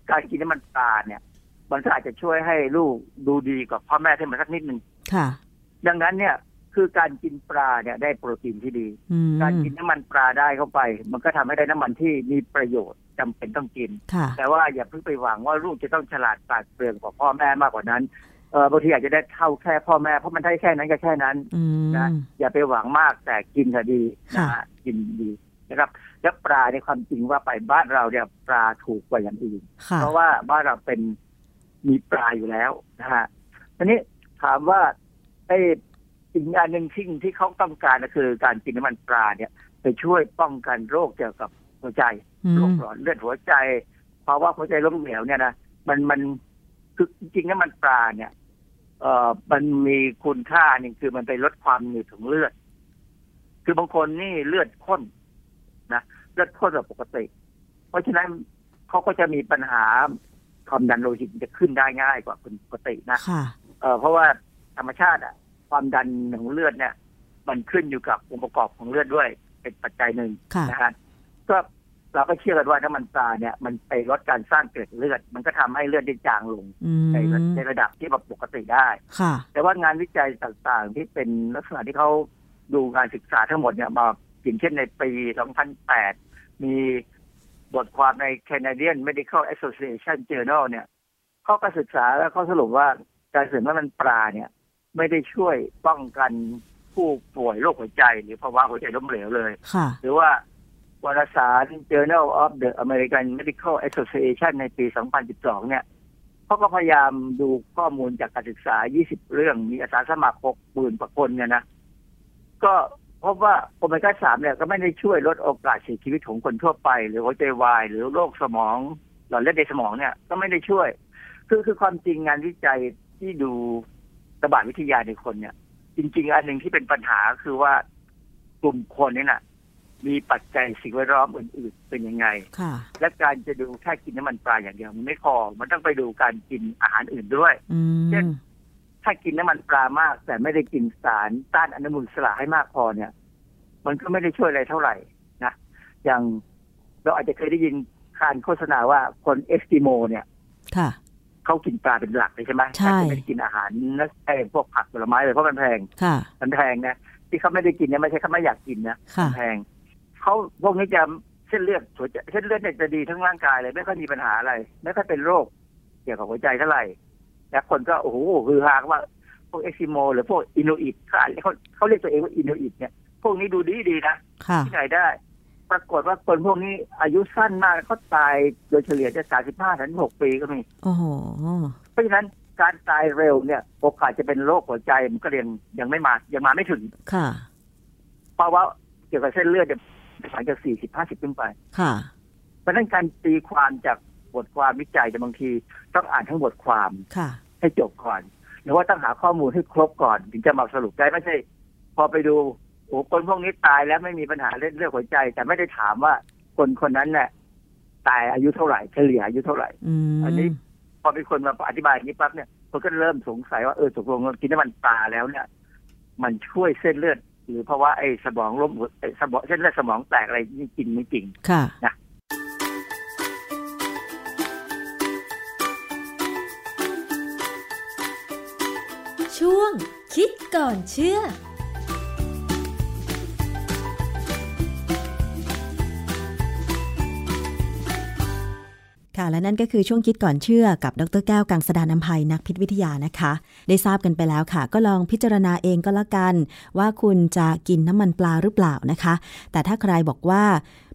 การกินน้ำมันปลาเนี่ย มันก็อาจจะช่วยให้ลูกดูดีกว่าพ่อแม่ขึ้นมาสักนิดหนึ่งค่ะ ดังนั้นเนี่ยคือการกินปลาเนี่ยได้โปรตีนที่ดีอืมการกินน้ำมันปลาได้เข้าไป มันก็ทำให้ได้น้ำมันที่มีประโยชน์ จำเป็นต้องกินค่ะแต่ว่าอย่าเพิ่งไปหวังว่าลูกจะต้องฉลาดปราดเปรื่องกว่าพ่อแม่มากกว่านั้นเออบางทีอาจจะได้เท่าแค่พ่อแม่เพราะมันได้แค่นั้นก็แค่นั้นอืมนะอย่าไปหวังมากแต่กินก็ดีนะฮะกินดีนะครับแล้วปลาในความจริงว่าไปบ้านเราเนี่ยปลาถูกกว่าอย่างอื่นค่ะเพราะว่าบ้านเราเป็นมีปลาอยู่แล้วนะฮะทีนี้ถามว่าไอ้สิ่งอันหนึ่งที่ที่เขาต้องการก็คือการกินน้ำมันปลาเนี่ย ไปช่วยป้องกันโรคเกี่ยวกับหัวใจอืม โรคหลอดเลือดหัวใจภาวะหัวใจล้มเหลวเนี่ยนะมันมันคือจริงๆน้ำมันปลาเนี่ยเอ่อมันมีคุณค่าหนึ่งคือมันไปลดความหนืดของเลือด คือบางคนนี่เลือดข้นนะเลือดข้นกว่าปกติ เพราะฉะนั้นเขาก็จะมีปัญหาความดันโลหิตจะขึ้นได้ง่ายกว่าคนปกตินะค่ะเออเพราะว่าธรรมชาติอะความดันของเลือดเนี่ย มันขึ้นอยู่กับองค์ประกอบของเลือดด้วย เป็นปัจจัยหนึ่งค่ะนะฮะก็ เราก็เชื่อกันว่าน้ำมันปลาเนี่ยมันไปลดการสร้างเกล็ดเลือด มันก็ทำให้เลือดได้จางลงอืมในระในระดับที่แบบปกติได้ค่ะแต่ว่างานวิจัยต่างๆ ที่เป็นลักษณะที่เขาดูงานศึกษาทั้งหมดเนี่ยมาอย่างเช่นในปี 2008 มีบทความใน Canadian Medical Association Journal เนี่ยเขาก็ศึกษาแล้วเขาสรุปว่าการเสริมน้ำมันปลาเนี่ย ไม่ได้ช่วยป้องกันผู้ป่วยโรคหัวใจหรือภาวะหัวใจล้มเหลวเลยค่ะหรือว่า วารสาร Journal of the American Medical Association ในปี 2012 เนี่ยเขาก็พยายามดูข้อมูลจากการศึกษา 20 เรื่อง มีอาสาสมัคร6หมื่นกว่าคนเนี่ยนะ ก็พบว่าโอเมก้า3เนี่ยก็ไม่ได้ช่วยลดโอกาสเสียชีวิตของคนทั่วไป หรือหัวใจวายหรือโรคสมอง หลอดเลือดในสมองเนี่ยก็ไม่ได้ช่วย คือคือความจริงงานวิจัยที่ดูระบาดวิทยาในคนเนี่ย จริง ๆ อันหนึ่งที่เป็นปัญหาคือว่ากลุ่มคนนี่น่ะ มีปัจจัยสิ่งแวดล้อมอื่น ๆ เป็นยังไงค่ะและการจะดูแค่กินน้ำมันปลาอย่างเดียวมันไม่พอ มันต้องไปดูการกินอาหารอื่นด้วยอืเช่นมถ้ากินน้ำมันปลามาก แต่ไม่ได้กินสารต้านอนุมูลอิสระให้มากพอเนี่ย มันก็ไม่ได้ช่วยอะไรเท่าไหร่นะ อย่างเราอาจจะเคยได้ยินการโฆษณาว่าคนเอสกิโมเนี่ยค่ะเขากินปลาเป็นหลักเลยใช่ไหมใช่เขาจะไม่ได้กินอาหารนะไอ้พวกผักผลไม้เลยเพราะมันแพงค่ะมันแพงนะที่เขาไม่ได้กินเนี่ยไม่ใช่เขาไม่อยากกินนะค่ะมันแพง เขาพวกนี้จะเส้นเลือดหัวใจเส้นเลือดเนี่ยจะดีทั้งร่างกายเลย ไม่ค่อยมีปัญหาอะไร ไม่ค่อยเป็นโรค เกี่ยวกับหัวใจเท่าไหร่แต่คนก็โอ้โหฮือฮากันว่าพวกเอ็กซิโม หรือพวกอินูอิตเขาอ่านเขาเขาเรียกตัวเองว่าอินูอิตเนี่ยพวกนี้ดูดีดีๆนะค่ะที่ไหนได้ ปรากฏว่าคนพวกนี้อายุสั้นมากเขาตายโดยเฉลี่ยจะสามสิบห้าถึงหกปีก็มีโอ้โหเพราะฉะนั้นการตายเร็วเนี่ยโอกาสจะเป็นโรคหัวใจมันก็ยังยังไม่มายังมาไม่ถึงค่ะ เพราะว่าเกี่ยวกับเส้นเลือด เนี่ยหลังจากสี่สิบห้าสิบขึ้นไป ค่ะเพราะฉะนั้นการตีความจากบทความวิจัยแต่ยบางที ต้องอ่านทั้งบทความค่ะ ให้จบก่อน หรือว่าต้องหาข้อมูลให้ครบก่อน ถึงจะมาสรุปได้ไม่ใช่ พอไปดูโอ้คนพวกนี้ตายแล้วไม่มีปัญหาเรื่องเรื่องหัวใจ แต่ไม่ได้ถามว่าคนคนนั้นเนี่ยตายอายุเท่าไหร่เฉลี่ยอายุเท่าไหร่อืมอันนี้พอมีคนมาอธิบายอย่างนี้ปั๊บเนี่ยคนก็เริ่มสงสัยว่าเออตกลงกินน้ำมันปลาแล้วเนี่ย มันช่วยเส้นเลือด หรือเพราะว่าไอ้สมองล้มไอ้สมองเส้นเลือดสมองแตกอะไรนี่จริงไม่จริงค่ะนะช่วงคิดก่อนเชื่อ ค่ะ และนั่นก็คือช่วงคิดก่อนเชื่อกับดรแก้วกังสดานนภัยนักพิษวิทยานะคะ ได้ทราบกันไปแล้วค่ะ ก็ลองพิจารณาเองก็แล้วกัน ว่าคุณจะกินน้ำมันปลาหรือเปล่านะคะ แต่ถ้าใครบอกว่า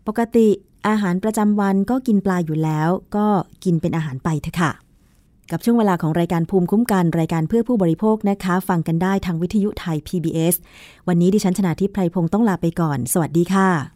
ปกติอาหารประจำวันก็กินปลาอยู่แล้ว ก็กินเป็นอาหารไปเถอะค่ะกับช่วงเวลาของรายการภูมิคุ้มกันรายการเพื่อผู้บริโภคนะคะ ฟังกันได้ทางวิทยุไทย PBS วันนี้ดิฉันชนาทิพไพรพงศ์ต้องลาไปก่อน สวัสดีค่ะ